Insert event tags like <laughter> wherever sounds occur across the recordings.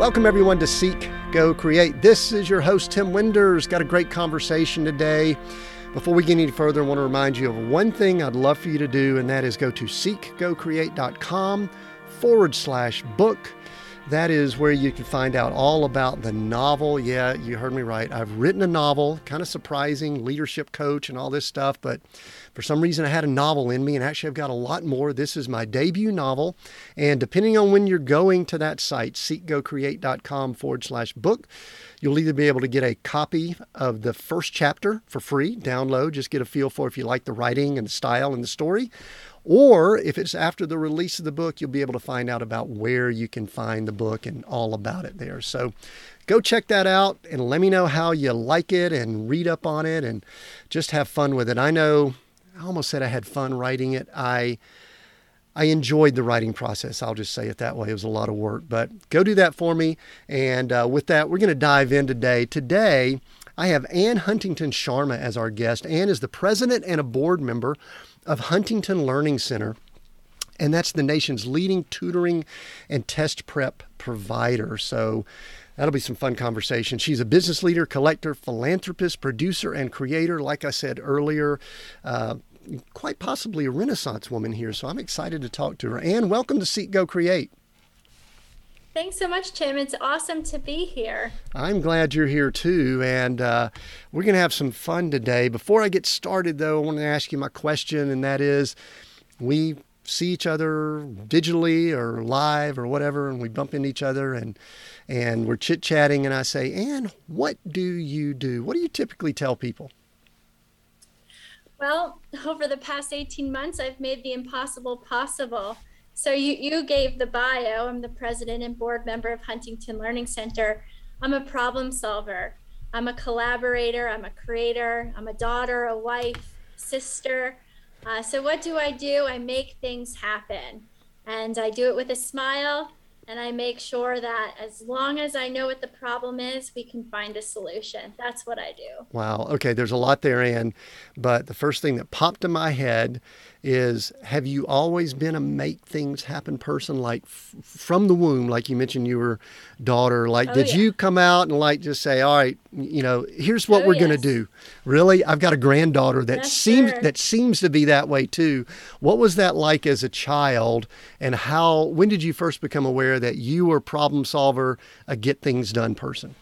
Welcome, everyone, to Seek, Go, Create. This is your host, Tim Winders. Got a great conversation today. Before we get any further, I want to remind you of one thing I'd love for you to do, and that is go to seekgocreate.com forward slash book. That is where you can find out all about the novel. Yeah, you heard me right. I've written a novel, kind of surprising, leadership coach and all this stuff, but for some reason, I had a novel in me, and actually, I've got a lot more. This is my debut novel. And depending on when you're going to that site, seekgocreate.com forward slash book, you'll either be able to get a copy of the first chapter for free, download, just get a feel for if you like the writing and the style and the story. Or if it's after the release of the book, you'll be able to find out about where you can find the book and all about it there. So go check that out and let me know how you like it and read up on it and just have fun with it. I know I almost said I had fun writing it. I I enjoyed the writing process. I'll just say it that way. It was a lot of work, but go do that for me. And uh, with that, we're going to dive in today. Today, I have Anne Huntington Sharma as our guest. Anne is the president and a board member of Huntington Learning Center, and that's the nation's leading tutoring and test prep provider. So That'll be some fun conversation. She's a business leader, collector, philanthropist, producer, and creator. Like I said earlier, uh, quite possibly a Renaissance woman here. So I'm excited to talk to her. Anne, welcome to Seek Go Create. Thanks so much, Tim. It's awesome to be here. I'm glad you're here too. And uh, we're going to have some fun today. Before I get started, though, I want to ask you my question, and that is we see each other digitally or live or whatever, and we bump into each other and and we're chit chatting, and I say, Anne, what do you do? What do you typically tell people? Well, over the past 18 months, I've made the impossible possible. So you, you gave the bio. I'm the president and board member of Huntington Learning Center. I'm a problem solver. I'm a collaborator. I'm a creator. I'm a daughter, a wife, sister. Uh, so what do I do? I make things happen. And I do it with a smile and I make sure that as long as I know what the problem is, we can find a solution. That's what I do. Wow. Okay. There's a lot there, Anne. But the first thing that popped in my head is have you always been a make things happen person like f- from the womb like you mentioned you were daughter like oh, did yeah. you come out and like just say all right you know here's what oh, we're yes. going to do really i've got a granddaughter that seems sure. that seems to be that way too what was that like as a child and how when did you first become aware that you were problem solver a get things done person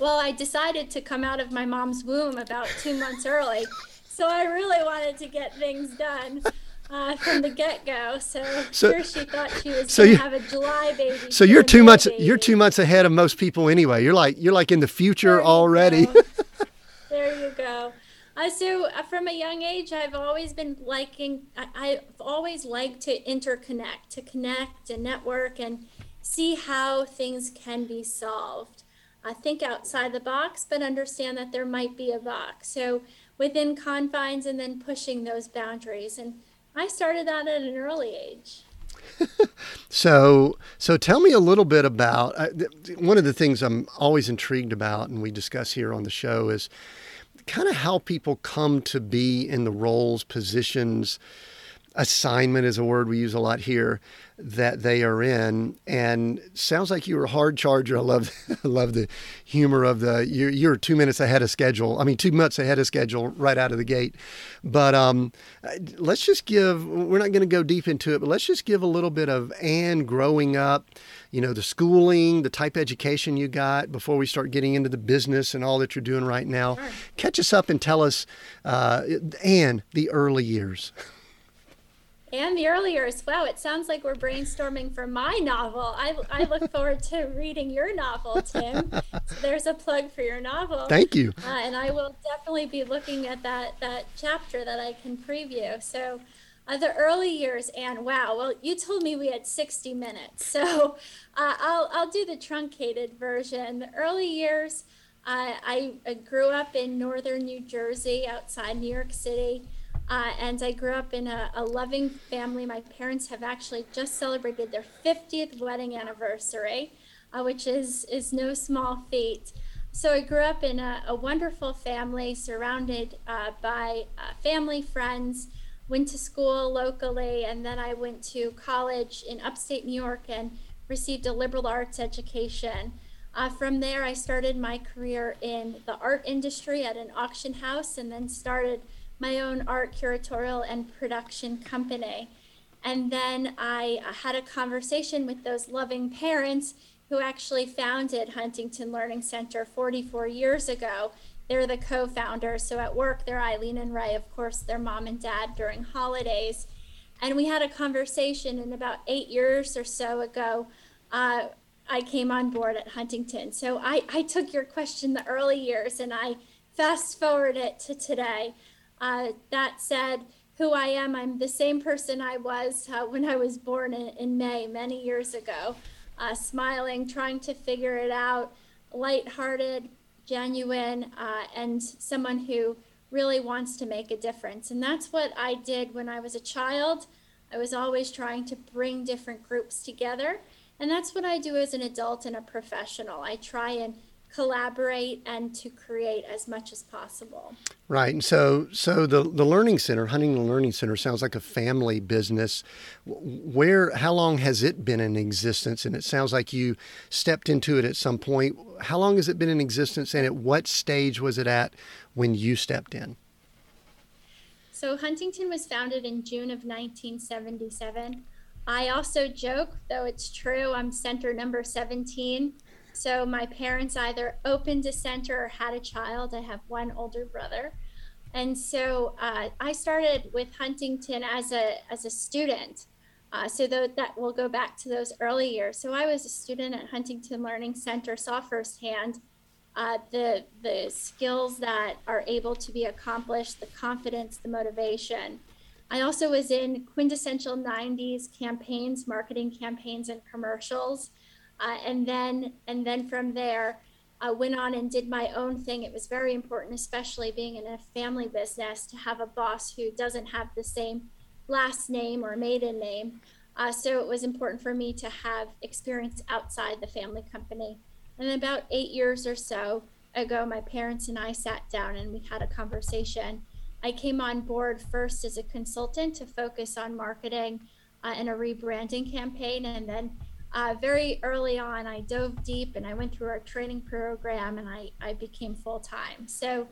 well i decided to come out of my mom's womb about two months early so I really wanted to get things done. Uh, from the get go. So, so sure she thought she was so gonna have a July baby. So you're two months baby. you're two months ahead of most people anyway. You're like you're like in the future already. <laughs> there you go. Uh, so uh, from a young age, I've always been liking. I, I've always liked to interconnect, to connect and network, and see how things can be solved. I think outside the box, but understand that there might be a box. So within confines and then pushing those boundaries. And I started that at an early age. <laughs> so, so tell me a little bit about uh, one of the things I'm always intrigued about, and we discuss here on the show, is kind of how people come to be in the roles, positions, assignment is a word we use a lot here that they are in. And sounds like you were a hard charger. I love I <laughs> love the humor of the you're, you're two minutes ahead of schedule. I mean two months ahead of schedule right out of the gate. But um, let's just give we're not going to go deep into it but let's just give a little bit of anne growing up you know the schooling the type education you got before we start getting into the business and all that you're doing right now. Sure. catch us up and tell us uh, ann the early years <laughs> and the earlier as well. It sounds like we're brainstorming for my novel. I, I look forward to reading your novel, Tim. So there's a plug for your novel. Thank you. Uh, and I will definitely be looking at that that chapter that I can preview. So. Uh, the early years, and wow, well, you told me we had 60 minutes, so uh, I'll, I'll do the truncated version. The early years, I, I grew up in northern New Jersey outside New York City. Uh, and I grew up in a, a, loving family. My parents have actually just celebrated their 50th wedding anniversary, uh, which is, is no small feat. So I grew up in a, a wonderful family surrounded uh, by uh, family, friends, went to school locally, and then I went to college in upstate New York and received a liberal arts education. Uh, from there, I started my career in the art industry at an auction house and then started my own art curatorial and production company. And then I uh, had a conversation with those loving parents who actually founded Huntington Learning Center 44 years ago. They're the co founders. So at work, they're Eileen and Ray, of course, their mom and dad during holidays. And we had a conversation, and about eight years or so ago, uh, I came on board at Huntington. So I, I took your question the early years and I fast forward it to today. Uh, that said, who I am, I'm the same person I was uh, when I was born in, in May many years ago, uh, smiling, trying to figure it out, lighthearted, genuine, uh, and someone who really wants to make a difference. And that's what I did when I was a child. I was always trying to bring different groups together and that's what I do as an adult and a professional. I try and collaborate and to create as much as possible. Right. And so so the the learning center, Huntington Learning Center sounds like a family business. Where how long has it been in existence and it sounds like you stepped into it at some point. How long has it been in existence and at what stage was it at when you stepped in? So Huntington was founded in June of 1977. I also joke, though it's true, I'm center number 17. So my parents either opened a center or had a child. I have one older brother. And so uh, I started with Huntington as a, as a student. Uh, so th- that will go back to those early years. So I was a student at Huntington Learning Center, saw firsthand uh, the, the skills that are able to be accomplished, the confidence, the motivation. I also was in quintessential 90s campaigns, marketing campaigns and commercials. Uh, and then and then from there, I went on and did my own thing. It was very important, especially being in a family business, to have a boss who doesn't have the same last name or maiden name. Uh, so it was important for me to have experience outside the family company. And about eight years or so ago, my parents and I sat down and we had a conversation I came on board first as a consultant to focus on marketing uh, and a rebranding campaign. And then uh, very early on, I dove deep and I went through our training program and I, I became full time. So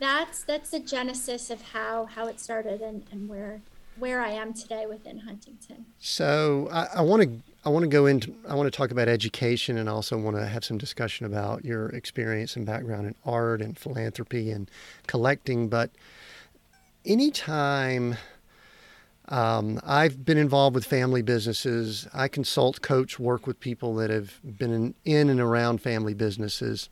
that's that's the genesis of how how it started and, and where where I am today within Huntington. So I want to I want to go into I want to talk about education and also want to have some discussion about your experience and background in art and philanthropy and collecting. But anytime um, I've been involved with family businesses, I consult, coach, work with people that have been in, in and around family businesses.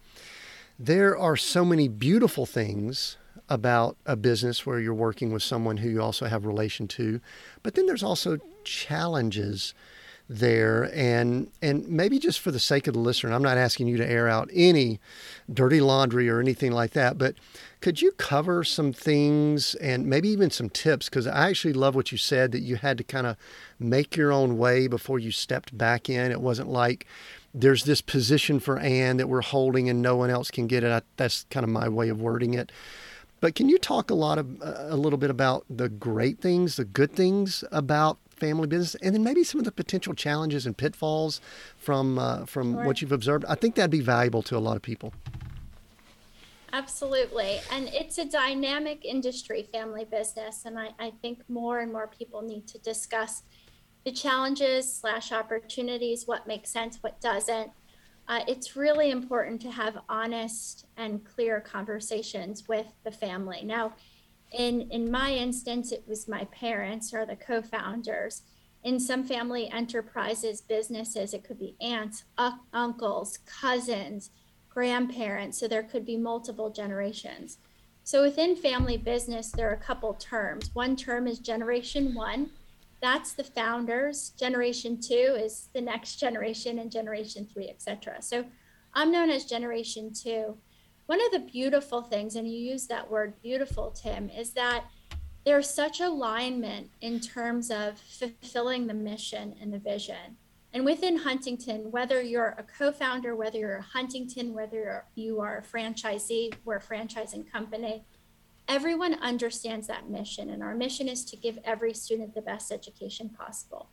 There are so many beautiful things about a business where you're working with someone who you also have relation to, but then there's also challenges there. And and maybe just for the sake of the listener i'm not asking you to air out any dirty laundry or anything like that but could you cover some things and maybe even some tips? Because i actually love what you said that you had to kind of make your own way before you stepped back in. It wasn't like there's this position for anne that we're holding and no one else can get it. I, that's kind of my way of wording it. But can you talk a lot of uh, a little bit about the great things the good things about family business, and then maybe some of the potential challenges and pitfalls from uh, from sure. what you've observed. I think that'd be valuable to a lot of people. Absolutely, and it's a dynamic industry, family business, and I, I think more and more people need to discuss the challenges slash opportunities, what makes sense, what doesn't. Uh, it's really important to have honest and clear conversations with the family. Now, in in my instance it was my parents or the co-founders. In some family enterprises businesses it could be aunts uncles cousins grandparents so there could be multiple generations. So within family business there are a couple terms. One term is generation one. That's the founders. Generation two is the next generation and generation three etc so i'm known as generation two one of the beautiful things, and you use that word beautiful, Tim, is that there's such alignment in terms of fulfilling the mission and the vision. And within Huntington, whether you're a co founder, whether you're a Huntington, whether you're, you are a franchisee, we're a franchising company, everyone understands that mission. And our mission is to give every student the best education possible.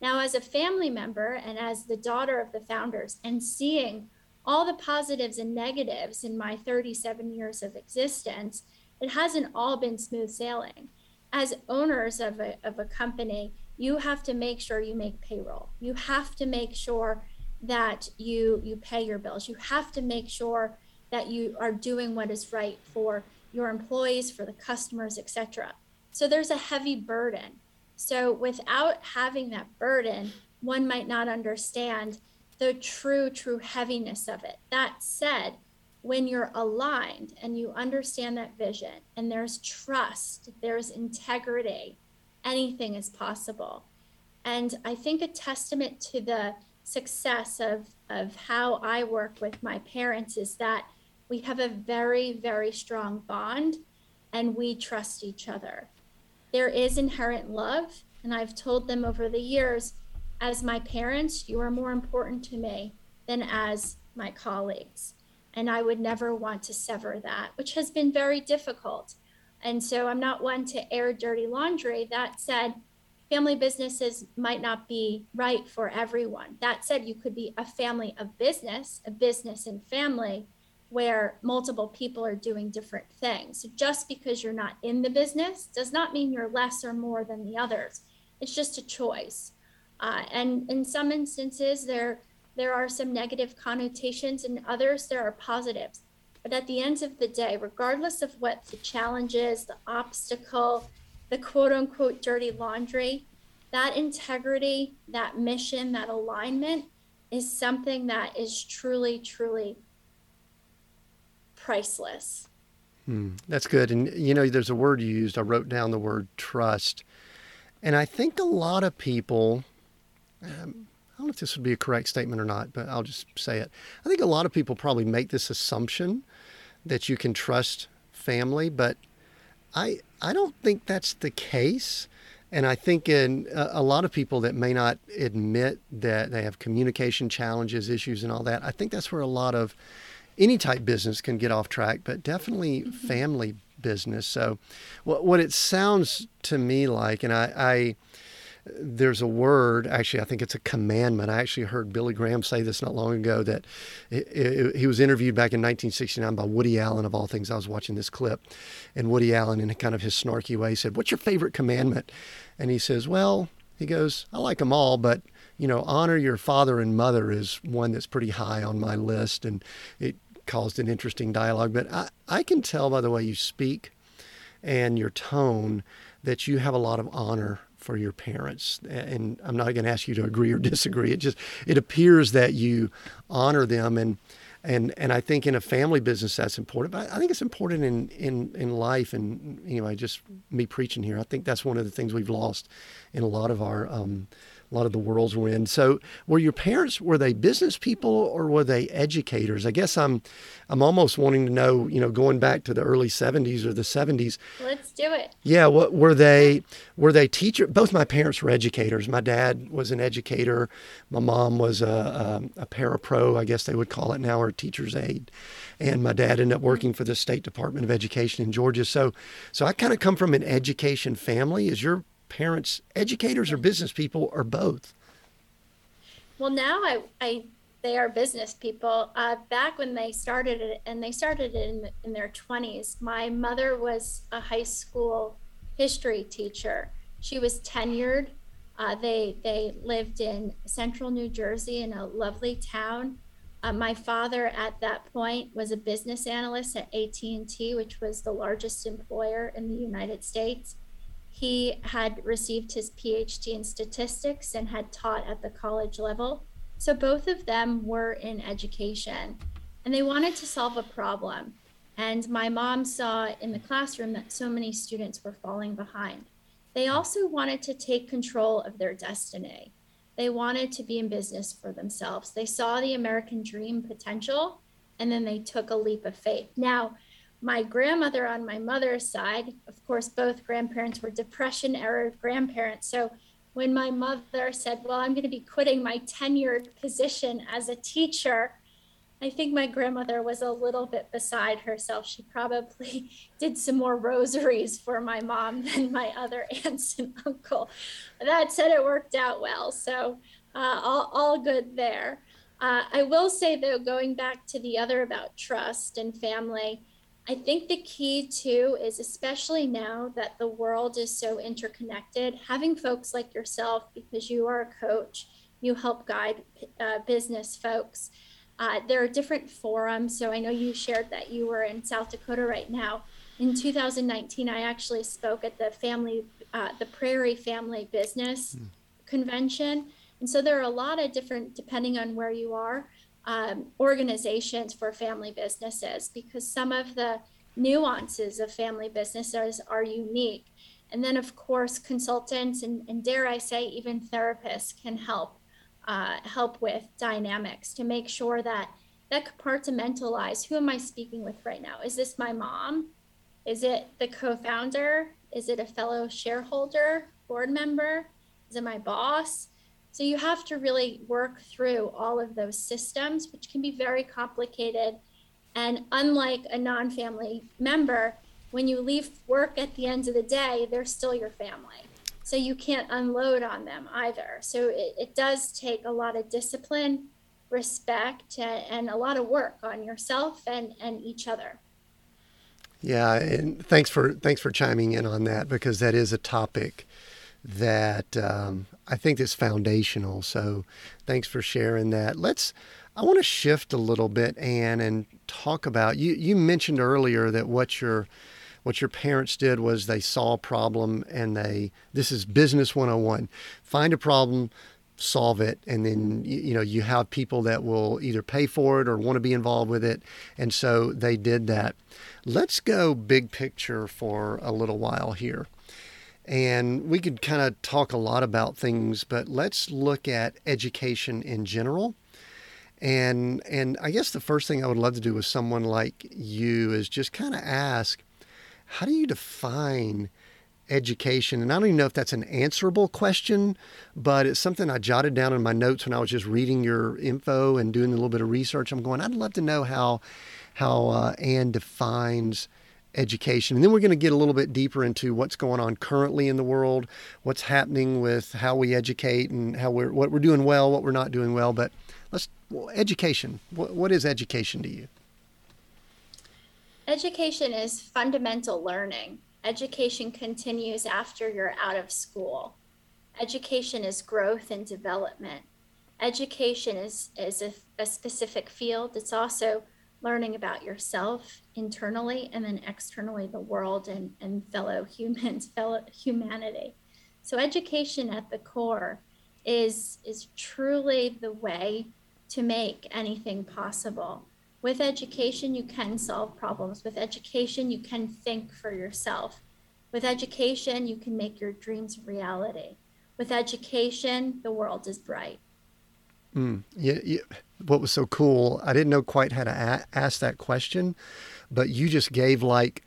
Now, as a family member and as the daughter of the founders, and seeing all the positives and negatives in my 37 years of existence, it hasn't all been smooth sailing. As owners of a, of a company, you have to make sure you make payroll. You have to make sure that you you pay your bills. You have to make sure that you are doing what is right for your employees, for the customers, etc. So there's a heavy burden. So without having that burden, one might not understand the true true heaviness of it. That said, when you're aligned and you understand that vision and there's trust, there's integrity, anything is possible. And I think a testament to the success of, of how I work with my parents is that we have a very, very strong bond and we trust each other. There is inherent love. And I've told them over the years, as my parents, you are more important to me than as my colleagues. And I would never want to sever that, which has been very difficult. And so I'm not one to air dirty laundry. That said, family businesses might not be right for everyone. That said, you could be a family of business, a business and family where multiple people are doing different things. So just because you're not in the business does not mean you're less or more than the others. It's just a choice. Uh, and in some instances, there there are some negative connotations, and others there are positives. But at the end of the day, regardless of what the challenge is, the obstacle, the quote unquote dirty laundry, that integrity, that mission, that alignment is something that is truly, truly priceless. Hmm, that's good. And, you know, there's a word you used. I wrote down the word trust. And I think a lot of people, um, I don't know if this would be a correct statement or not, but I'll just say it. I think a lot of people probably make this assumption that you can trust family, but I I don't think that's the case. And I think in a, a lot of people that may not admit that they have communication challenges, issues, and all that, I think that's where a lot of any type business can get off track, but definitely <laughs> family business. So, what what it sounds to me like, and I, I there's a word, actually, I think it's a commandment. I actually heard Billy Graham say this not long ago that he was interviewed back in 1969 by Woody Allen, of all things. I was watching this clip, and Woody Allen, in kind of his snarky way, said, What's your favorite commandment? And he says, Well, he goes, I like them all, but you know, honor your father and mother is one that's pretty high on my list. And it caused an interesting dialogue. But I, I can tell by the way you speak and your tone that you have a lot of honor for your parents. And I'm not going to ask you to agree or disagree. It just it appears that you honor them and and and I think in a family business that's important. But I think it's important in in in life. And anyway, just me preaching here. I think that's one of the things we've lost in a lot of our um, a lot of the worlds we're in. So, were your parents were they business people or were they educators? I guess I'm I'm almost wanting to know, you know, going back to the early 70s or the 70s. Let's do it. Yeah, what were they were they teacher both my parents were educators. My dad was an educator. My mom was a, a, a parapro, I guess they would call it now, or teacher's aide. And my dad ended up working for the State Department of Education in Georgia. So so I kind of come from an education family. Is your parents educators or business people or both? Well, now I, I they are business people. Uh, back when they started it, and they started it in, in their 20s, my mother was a high school history teacher. She was tenured. Uh, they they lived in central New Jersey in a lovely town. Uh, my father at that point was a business analyst at AT&T, which was the largest employer in the United States. He had received his PhD in statistics and had taught at the college level. So both of them were in education and they wanted to solve a problem. And my mom saw in the classroom that so many students were falling behind. They also wanted to take control of their destiny. They wanted to be in business for themselves. They saw the American dream potential and then they took a leap of faith. Now, my grandmother on my mother's side, of course, both grandparents were Depression era grandparents. So when my mother said, Well, I'm going to be quitting my tenured position as a teacher, I think my grandmother was a little bit beside herself. She probably <laughs> did some more rosaries for my mom <laughs> than my other <laughs> aunts and uncle. That said, it worked out well. So, uh, all, all good there. Uh, I will say, though, going back to the other about trust and family, I think the key too is especially now that the world is so interconnected, having folks like yourself, because you are a coach, you help guide uh, business folks. Uh, there are different forums. So I know you shared that you were in South Dakota right now. In 2019, I actually spoke at the family, uh, the Prairie Family Business mm. Convention. And so there are a lot of different, depending on where you are, um, organizations for family businesses because some of the nuances of family businesses are unique. And then, of course, consultants and, and dare I say, even therapists can help uh, help with dynamics to make sure that that compartmentalize who am I speaking with right now? Is this my mom? Is it the co-founder? Is it a fellow shareholder, board member? Is it my boss? So you have to really work through all of those systems, which can be very complicated. And unlike a non family member, when you leave work at the end of the day, they're still your family. So you can't unload on them either. So it, it does take a lot of discipline, respect, and a lot of work on yourself and, and each other. Yeah, and thanks for thanks for chiming in on that because that is a topic that um, I think is foundational. So thanks for sharing that. Let's. I want to shift a little bit, Anne, and talk about you. You mentioned earlier that what your what your parents did was they saw a problem and they this is business 101 find a problem solve it and then you know you have people that will either pay for it or want to be involved with it and so they did that let's go big picture for a little while here and we could kind of talk a lot about things, but let's look at education in general. And and I guess the first thing I would love to do with someone like you is just kind of ask, how do you define education? And I don't even know if that's an answerable question, but it's something I jotted down in my notes when I was just reading your info and doing a little bit of research. I'm going, I'd love to know how how uh, Anne defines education. And then we're going to get a little bit deeper into what's going on currently in the world, what's happening with how we educate and how we're what we're doing well, what we're not doing well. But let's well, education. What, what is education to you? Education is fundamental learning. Education continues after you're out of school. Education is growth and development. Education is, is a, a specific field. It's also learning about yourself internally and then externally the world and, and fellow <laughs> humans, fellow humanity. So education at the core is is truly the way to make anything possible. With education, you can solve problems. With education, you can think for yourself. With education, you can make your dreams reality. With education, the world is bright. Mm, yeah, yeah, What was so cool, I didn't know quite how to a- ask that question, but you just gave like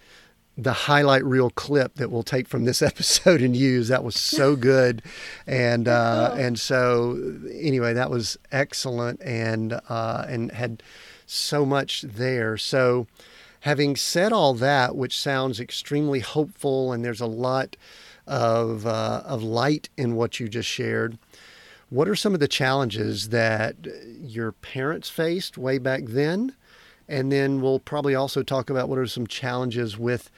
the highlight reel clip that we'll take from this <laughs> episode and use. That was so <laughs> good, and uh, and so anyway, that was excellent, and uh, and had so much there. So, having said all that, which sounds extremely hopeful, and there's a lot of uh, of light in what you just shared. What are some of the challenges that your parents faced way back then? And then we'll probably also talk about what are some challenges with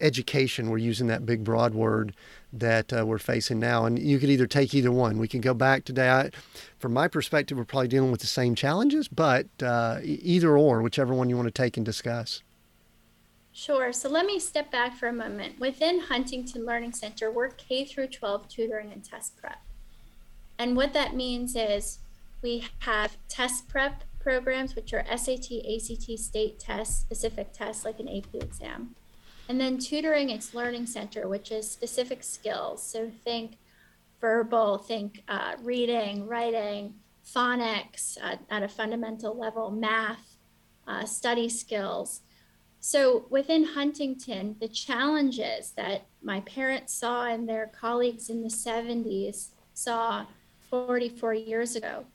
education. We're using that big broad word that uh, we're facing now. And you could either take either one. We can go back today. I, from my perspective, we're probably dealing with the same challenges, but uh, either or, whichever one you want to take and discuss. Sure. So let me step back for a moment. Within Huntington Learning Center, we're K through 12 tutoring and test prep. And what that means is we have test prep programs, which are SAT, ACT, state tests, specific tests like an AP exam. And then tutoring, it's Learning Center, which is specific skills. So think verbal, think uh, reading, writing, phonics uh, at a fundamental level, math, uh, study skills. So within Huntington, the challenges that my parents saw and their colleagues in the 70s saw 44 years ago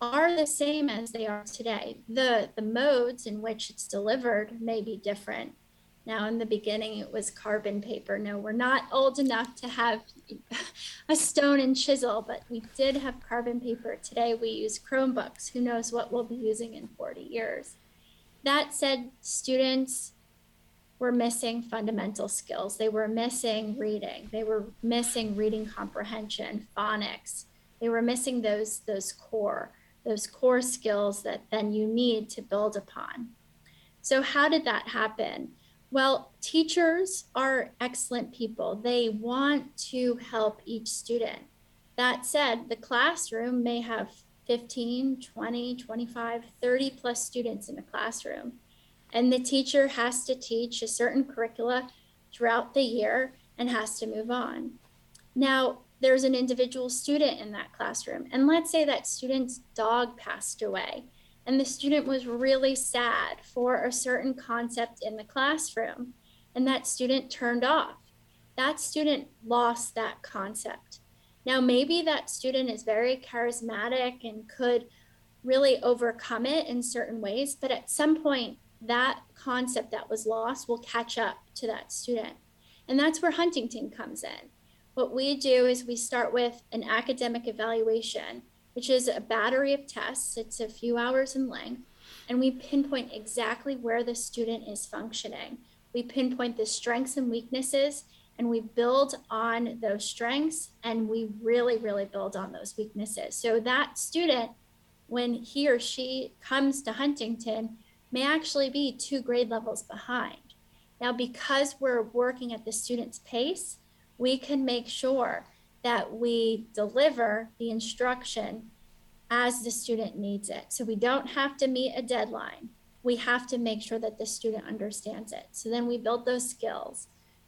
are the same as they are today. The, the modes in which it's delivered may be different. Now, in the beginning, it was carbon paper. No, we're not old enough to have <laughs> a stone and chisel, but we did have carbon paper. Today, we use Chromebooks. Who knows what we'll be using in 40 years? That said, students were missing fundamental skills. They were missing reading. They were missing reading comprehension, phonics. They were missing those, those core those core skills that then you need to build upon. So, how did that happen? Well, teachers are excellent people. They want to help each student. That said, the classroom may have 15, 20, 25, 30 plus students in the classroom. And the teacher has to teach a certain curricula throughout the year and has to move on. Now, there's an individual student in that classroom. And let's say that student's dog passed away and the student was really sad for a certain concept in the classroom and that student turned off. That student lost that concept. Now, maybe that student is very charismatic and could really overcome it in certain ways, but at some point, that concept that was lost will catch up to that student. And that's where Huntington comes in what we do is we start with an academic evaluation, which is a battery of tests. It's a few hours in length, and we pinpoint exactly where the student is functioning. We pinpoint the strengths and weaknesses, and we build on those strengths, and we really, really build on those weaknesses. So that student, when he or she comes to Huntington, may actually be two grade levels behind. Now, because we're working at the student's pace, we can make sure that we deliver the instruction as the student needs it. So we don't have to meet a deadline. We have to make sure that the student understands it. So then we build those skills,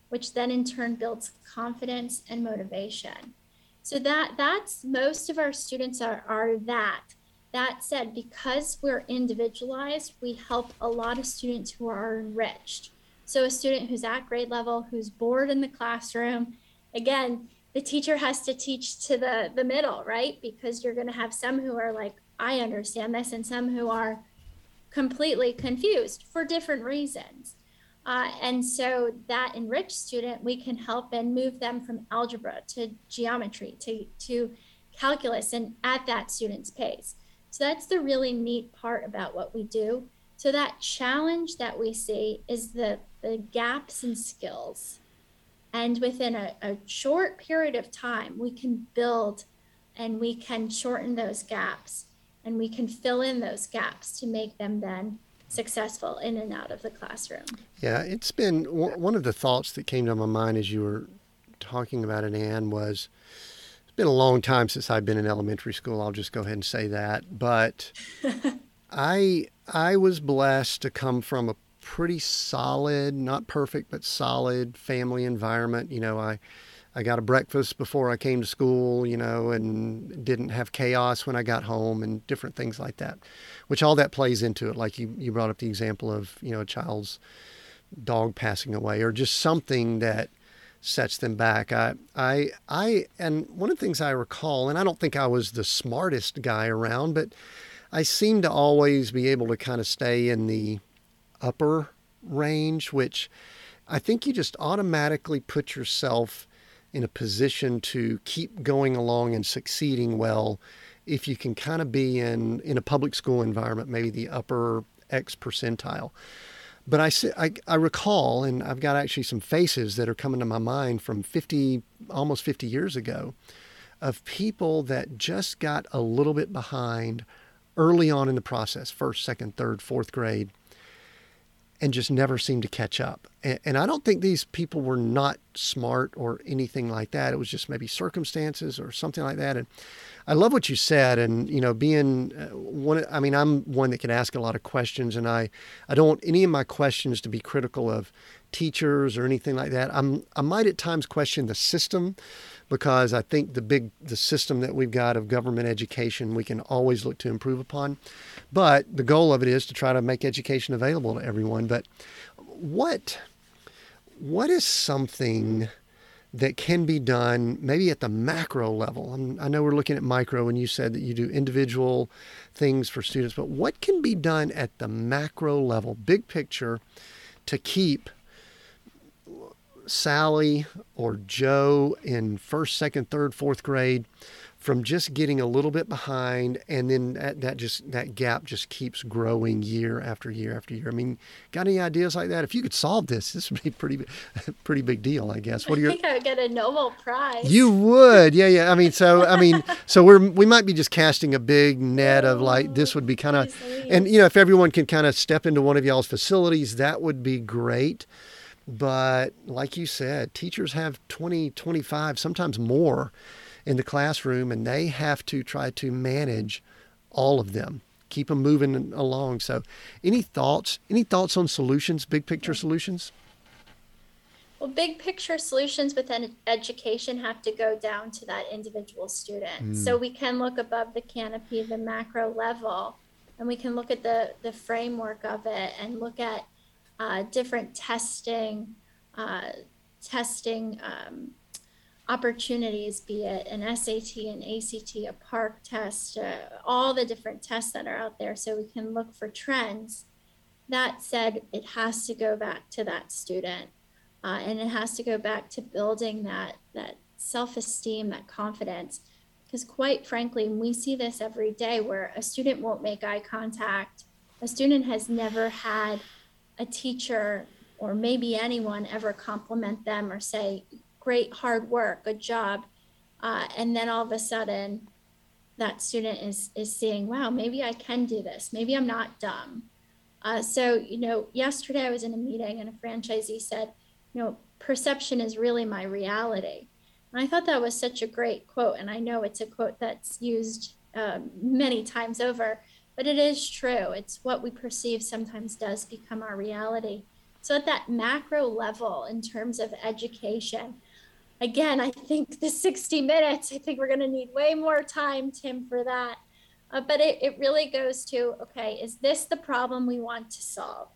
which then in turn builds confidence and motivation. So that that's most of our students are, are that. That said, because we're individualized, we help a lot of students who are enriched. So a student who's at grade level, who's bored in the classroom, again, the teacher has to teach to the the middle, right? Because you're going to have some who are like, I understand this, and some who are completely confused for different reasons. Uh, and so that enriched student, we can help and move them from algebra to geometry to, to calculus and at that student's pace. So that's the really neat part about what we do. So that challenge that we see is the, the gaps in skills and within a, a short period of time, we can build and we can shorten those gaps and we can fill in those gaps to make them then successful in and out of the classroom. Yeah, it's been one of the thoughts that came to my mind as you were talking about it, Anne, was it's been a long time since I've been in elementary school. I'll just go ahead and say that. But <laughs> I I was blessed to come from a pretty solid, not perfect, but solid family environment. You know, I, I got a breakfast before I came to school, you know, and didn't have chaos when I got home and different things like that, which all that plays into it. Like you, you brought up the example of, you know, a child's dog passing away or just something that sets them back. I, I, I, and one of the things I recall, and I don't think I was the smartest guy around, but I seem to always be able to kind of stay in the, upper range, which I think you just automatically put yourself in a position to keep going along and succeeding well if you can kind of be in, in a public school environment, maybe the upper X percentile. But I, I, I recall, and I've got actually some faces that are coming to my mind from 50, almost 50 years ago, of people that just got a little bit behind early on in the process first, second, third, fourth grade and just never seemed to catch up. And, and, I don't think these people were not smart or anything like that. It was just maybe circumstances or something like that. And I love what you said. And, you know, being uh, one, I mean, I'm one that can ask a lot of questions and I, I don't want any of my questions to be critical of teachers or anything like that. I'm, I might at times question the system because I think the big, the system that we've got of government education, we can always look to improve upon. But the goal of it is to try to make education available to everyone. But what what is something that can be done maybe at the macro level? I'm, i know we're looking at micro, and you said that you do individual things for students, but what can be done at the macro level, big picture, to keep Sally or Joe in first, second, third, fourth grade from just getting a little bit behind and then that, that, just that gap just keeps growing year after year after year. I mean, got any ideas like that? If you could solve this, this would be <laughs> pretty pretty big deal, I guess. What are your I think I would get a Nobel Prize. You would. Yeah, yeah. I mean, so I mean, so we're we might be just casting a big net of like this would be kind of and you know, if everyone can kind of step into one of y'all's facilities, that would be great. But like you said, teachers have 20, 25, sometimes more in the classroom, and they have to try to manage all of them, keep them moving along. So, any thoughts? Any thoughts on solutions? Big picture solutions? Well, big picture solutions within education have to go down to that individual student. Mm. So we can look above the canopy, the macro level, and we can look at the the framework of it and look at uh, different testing, uh, testing um, opportunities, be it an SAT, an ACT, a PARCC test, uh, all the different tests that are out there so we can look for trends. That said, it has to go back to that student uh, and it has to go back to building that, that self esteem, that confidence. Because, quite frankly, we see this every day where a student won't make eye contact. A student has never had a teacher or maybe anyone ever compliment them or say, great hard work, good job. Uh, and then all of a sudden, that student is is seeing, wow, maybe I can do this. Maybe I'm not dumb. Uh, so you know, yesterday I was in a meeting and a franchisee said, you know, perception is really my reality. And I thought that was such a great quote, and I know it's a quote that's used um, many times over, but it is true. It's what we perceive sometimes does become our reality. So at that macro level, in terms of education, again, I think the 60 minutes, I think we're going to need way more time, Tim, for that. Uh, but it, it really goes to okay, is this the problem we want to solve?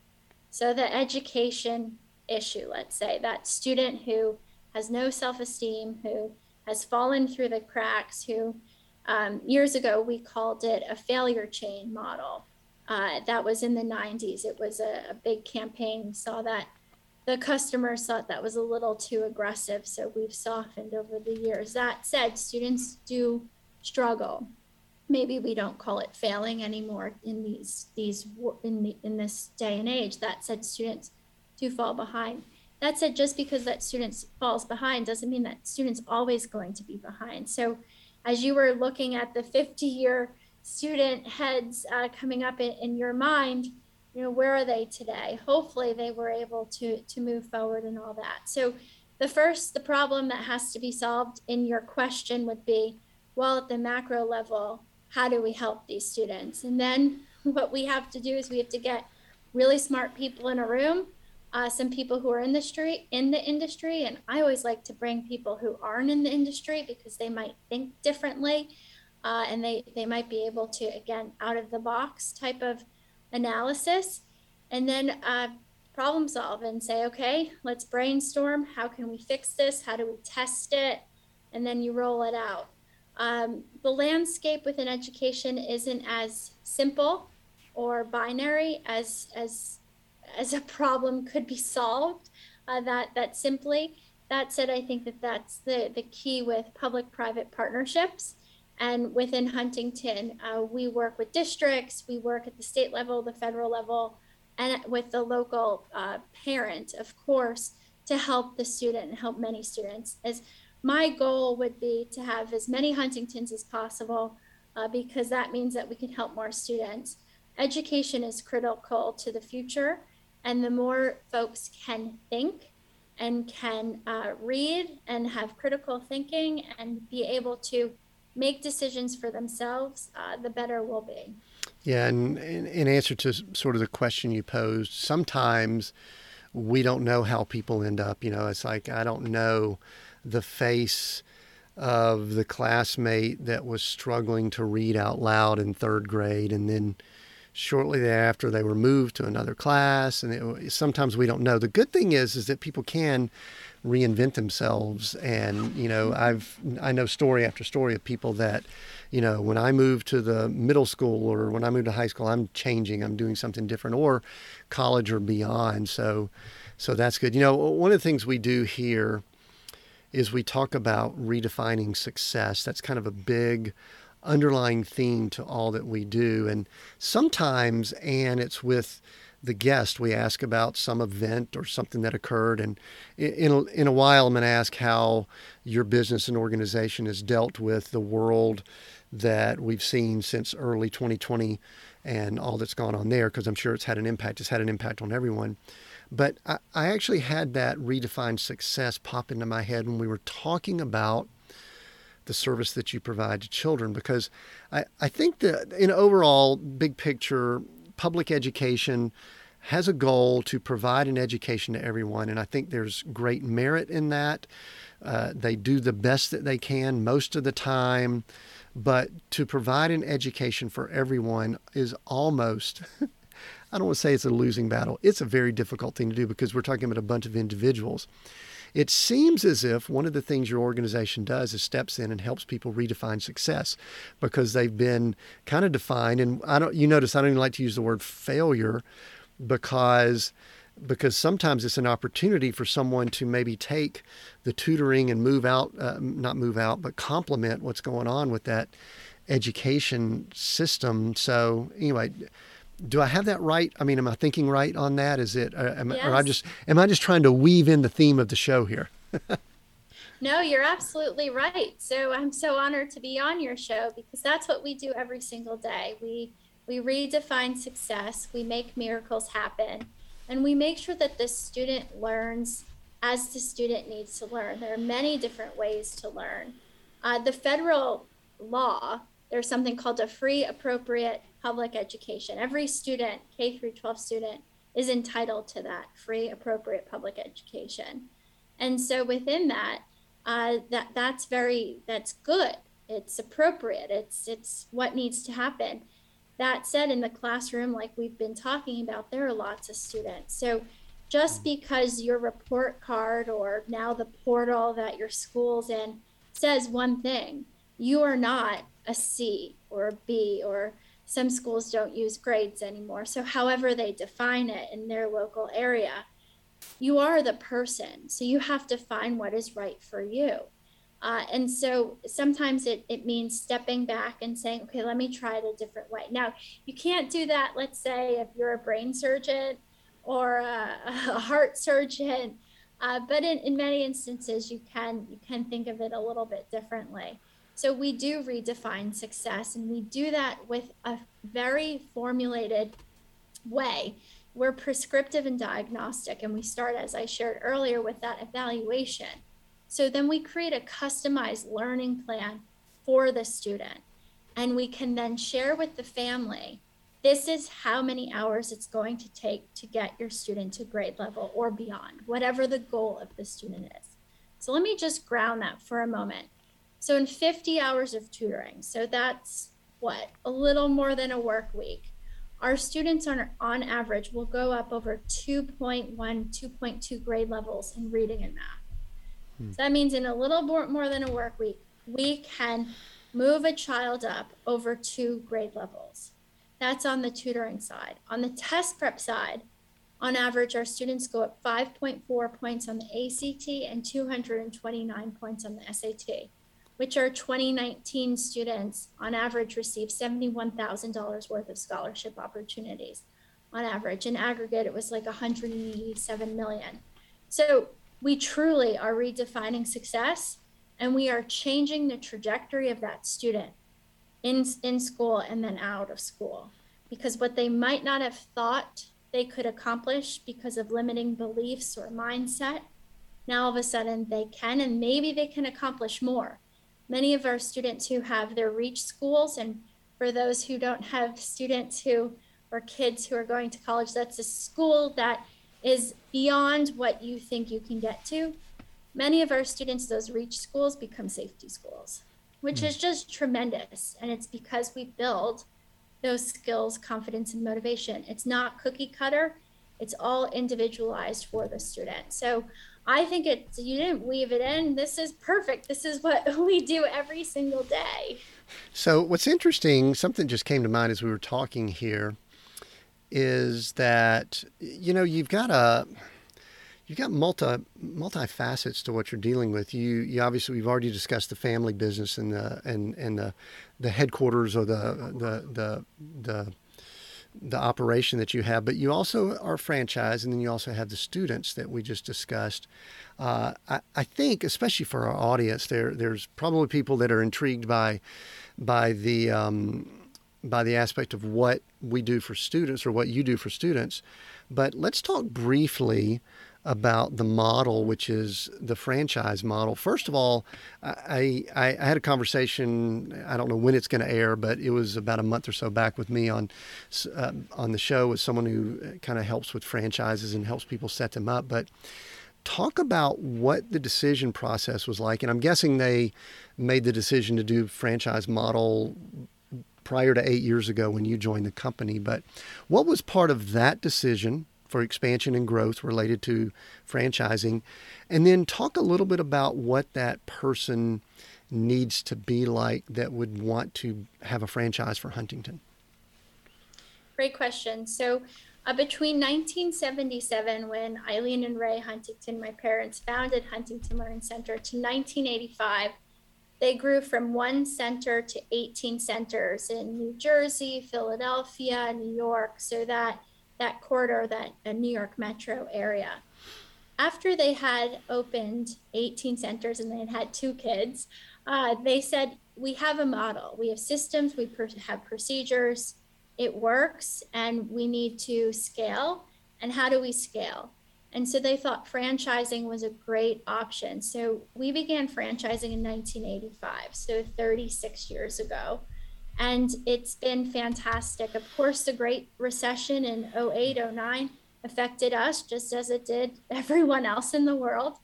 So, the education issue, let's say, that student who has no self esteem, who has fallen through the cracks, who um, years ago we called it a failure chain model. Uh, that was in the 90s. It was a, a big campaign. We saw that the customers thought that was a little too aggressive, so we've softened over the years. That said, students do struggle. Maybe we don't call it failing anymore in these these in the, in this day and age. That said, students do fall behind. That said, just because that student falls behind doesn't mean that student's always going to be behind. So, as you were looking at the 50-year student heads uh, coming up in, in your mind, you know where are they today? Hopefully they were able to to move forward and all that. So the first the problem that has to be solved in your question would be well at the macro level how do we help these students? And then <laughs> what we have to do is we have to get really smart people in a room uh, some people who are in the street in the industry and i always like to bring people who aren't in the industry because they might think differently uh, and they they might be able to again out of the box type of analysis and then uh, problem solve and say, okay, let's brainstorm. How can we fix this? How do we test it? And then you roll it out. Um, the landscape within education isn't as simple or binary as as as a problem could be solved uh, that that simply. That said, I think that that's the the key with public-private partnerships and within Huntington, uh, we work with districts, we work at the state level, the federal level, and with the local uh, parent, of course, to help the student and help many students. As my goal would be to have as many Huntingtons as possible, uh, because that means that we can help more students. Education is critical to the future, and the more folks can think and can uh, read and have critical thinking and be able to make decisions for themselves, uh, the better we'll be. Yeah, and in answer to sort of the question you posed, sometimes we don't know how people end up. You know, it's like I don't know the face of the classmate that was struggling to read out loud in third grade, and then shortly thereafter they were moved to another class. And it, sometimes we don't know. The good thing is, is that people can reinvent themselves. And you know, I've I know story after story of people that, you know, when I moved to the middle school or when I moved to high school, I'm changing, I'm doing something different, or college or beyond. So, so that's good. You know, one of the things we do here is we talk about redefining success. That's kind of a big underlying theme to all that we do. And sometimes, and it's with the guest, we ask about some event or something that occurred. And in a, in a while, I'm going to ask how your business and organization has dealt with the world that we've seen since early 2020 and all that's gone on there, because I'm sure it's had an impact. It's had an impact on everyone. But I, I actually had that redefined success pop into my head when we were talking about the service that you provide to children because I, I think that in overall big picture public education has a goal to provide an education to everyone and i think there's great merit in that. Uh, they do the best that they can most of the time but to provide an education for everyone is almost <laughs> i don't want to say it's a losing battle. It's a very difficult thing to do because we're talking about a bunch of individuals it seems as if one of the things your organization does is steps in and helps people redefine success because they've been kind of defined. And I don't, you notice I don't even like to use the word failure because because sometimes it's an opportunity for someone to maybe take the tutoring and move out, uh, not move out, but complement what's going on with that education system. So anyway, do I have that right? I mean, am I thinking right on that? Is it, uh, am, yes. or I just, am I just trying to weave in the theme of the show here? <laughs> no, you're absolutely right. So I'm so honored to be on your show because that's what we do every single day. We, we redefine success, we make miracles happen, and we make sure that the student learns as the student needs to learn. There are many different ways to learn. Uh, the federal law, there's something called a free, appropriate, public education. Every student, K through 12 student, is entitled to that free, appropriate public education. And so within that, uh, that that's very that's good. It's appropriate. It's it's what needs to happen. That said, in the classroom, like we've been talking about, there are lots of students. So just because your report card or now the portal that your school's in says one thing, you are not a C or a B or some schools don't use grades anymore. So, however, they define it in their local area, you are the person. So, you have to find what is right for you. Uh, and so sometimes it, it means stepping back and saying, okay, let me try it a different way. Now, you can't do that, let's say, if you're a brain surgeon or a, <laughs> a heart surgeon. Uh, but in, in many instances, you can you can think of it a little bit differently. So we do redefine success, and we do that with a very formulated way. We're prescriptive and diagnostic, and we start, as I shared earlier, with that evaluation. So then we create a customized learning plan for the student, and we can then share with the family this is how many hours it's going to take to get your student to grade level or beyond, whatever the goal of the student is. So let me just ground that for a moment. So in 50 hours of tutoring, so that's what, a little more than a work week, our students on, on average will go up over 2.1, 2.2 grade levels in reading and math. Hmm. So that means in a little more, more than a work week, we can move a child up over two grade levels. That's on the tutoring side. On the test prep side, on average, our students go up 5.4 points on the ACT and 229 points on the SAT which our 2019 students on average received $71,000 worth of scholarship opportunities on average. In aggregate, it was like 187 million. So we truly are redefining success and we are changing the trajectory of that student in, in school and then out of school. Because what they might not have thought they could accomplish because of limiting beliefs or mindset, now all of a sudden they can, and maybe they can accomplish more many of our students who have their reach schools and for those who don't have students who or kids who are going to college that's a school that is beyond what you think you can get to. Many of our students those reach schools become safety schools which mm. is just tremendous and it's because we build those skills confidence and motivation. It's not cookie cutter. It's all individualized for the student. So I think it you didn't weave it in. This is perfect. This is what <laughs> we do every single day. So what's interesting, something just came to mind as we were talking here, is that you know you've got a you've got multi multi facets to what you're dealing with. You you obviously we've already discussed the family business and the and and the the headquarters or the the the the the operation that you have, but you also are franchise, and then you also have the students that we just discussed. Uh, I, I, think, especially for our audience, there there's probably people that are intrigued by by the um, by the aspect of what we do for students or what you do for students. But let's talk briefly about the model, which is the franchise model. First of all, I, I, I had a conversation. I don't know when it's going to air, but it was about a month or so back with me on uh, on the show with someone who kind of helps with franchises and helps people set them up. But talk about what the decision process was like. And I'm guessing they made the decision to do franchise model prior to eight years ago when you joined the company. But what was part of that decision? For expansion and growth related to franchising. And then talk a little bit about what that person needs to be like that would want to have a franchise for Huntington. Great question. So, uh, between 1977, when Eileen and Ray Huntington, my parents, founded Huntington Learning Center, to 1985, they grew from one center to 18 centers in New Jersey, Philadelphia, New York, so that that corridor, that uh, New York metro area. After they had opened 18 centers and they had had two kids, uh, they said, We have a model, we have systems, we per- have procedures, it works, and we need to scale. And how do we scale? And so they thought franchising was a great option. So we began franchising in 1985, so 36 years ago and it's been fantastic. Of course, the Great Recession in 08, 09 affected us just as it did <laughs> everyone else in the world.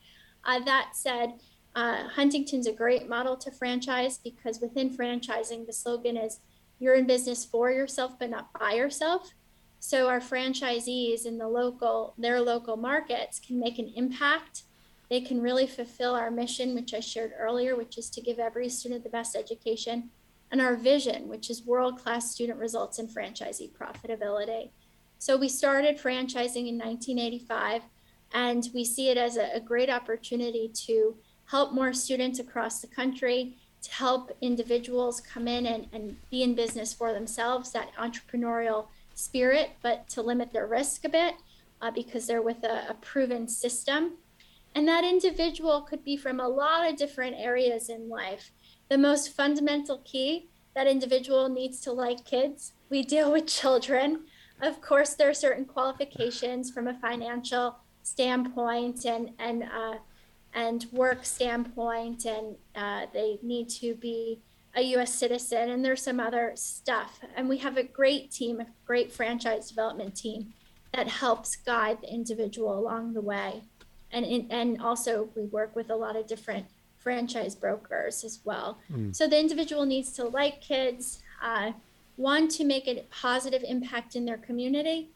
Uh, that said, uh, Huntington's a great model to franchise because within franchising, the slogan is you're in business for yourself, but not by yourself. So our franchisees in the local, their local markets can make an impact. They can really fulfill our mission, which I shared earlier, which is to give every student the best education and our vision, which is world class student results and franchisee profitability. So we started franchising in 1985, and we see it as a, a great opportunity to help more students across the country, to help individuals come in and, and be in business for themselves, that entrepreneurial spirit, but to limit their risk a bit uh, because they're with a, a proven system. And that individual could be from a lot of different areas in life the most fundamental key that individual needs to like kids. We deal with children. Of course, there are certain qualifications from a financial standpoint and and uh, and work standpoint, and uh, they need to be a U.S. citizen, and there's some other stuff. And we have a great team, a great franchise development team that helps guide the individual along the way. And and also we work with a lot of different franchise brokers as well. Mm. So the individual needs to like kids, uh, want to make a positive impact in their community,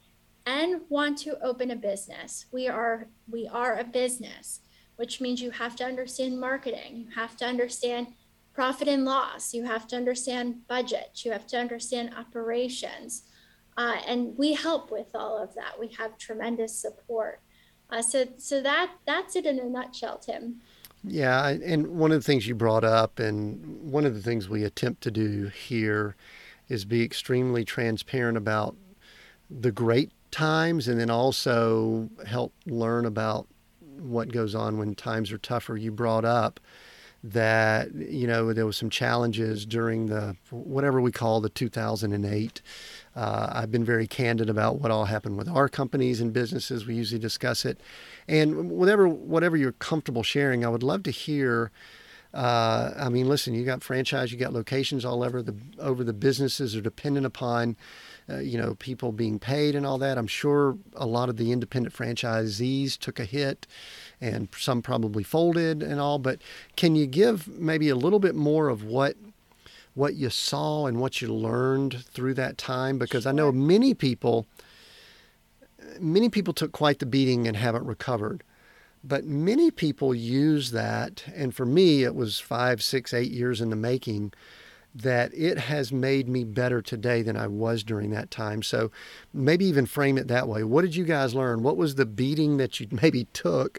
and want to open a business. We are we are a business, which means you have to understand marketing, you have to understand profit and loss, you have to understand budget, you have to understand operations. Uh, and we help with all of that. We have tremendous support. Uh, so, so that that's it in a nutshell, Tim. Yeah, and one of the things you brought up, and one of the things we attempt to do here, is be extremely transparent about the great times, and then also help learn about what goes on when times are tougher. You brought up that you know there was some challenges during the whatever we call the 2008 uh, I've been very candid about what all happened with our companies and businesses. We usually discuss it, and whatever whatever you're comfortable sharing, I would love to hear. Uh, I mean, listen, you got franchise, you got locations all over the over the businesses are dependent upon, uh, you know, people being paid and all that. I'm sure a lot of the independent franchisees took a hit, and some probably folded and all. But can you give maybe a little bit more of what what you saw and what you learned through that time? Because sure. I know many people, many people took quite the beating and haven't recovered. but many people use that, and for me, it was five, six, eight years in the making. That it has made me better today than I was during that time. So maybe even frame it that way. What did you guys learn? What was the beating that you <laughs> maybe took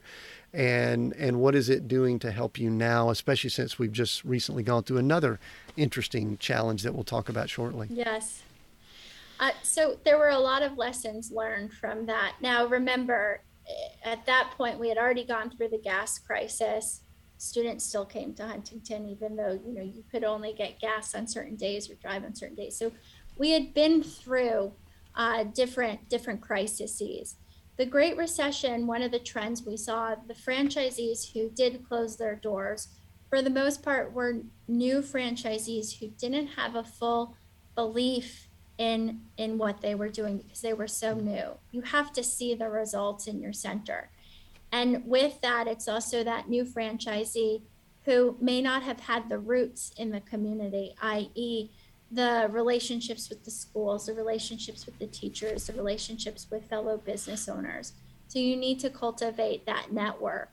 and and what is it doing to help you now especially since we've just recently gone through another interesting challenge that we'll talk about shortly yes uh, so there were a lot of lessons learned from that. Now remember eh, at that point we had already gone through the gas crisis. Students still came to huntington even though you know you could only get gas on certain days or drive on certain days. So we had been through uh, different different crises. The Great Recession, one of the trends we saw, the franchisees who did close their doors, for the most part, were new franchisees who didn't have a full belief in in what they were doing because they were so new. You have to see the results in your center. And with that, it's also that new franchisee who may not have had the roots in the community, i.e., the relationships with the schools, the relationships with the teachers, the relationships with fellow business owners. So you need to cultivate that network.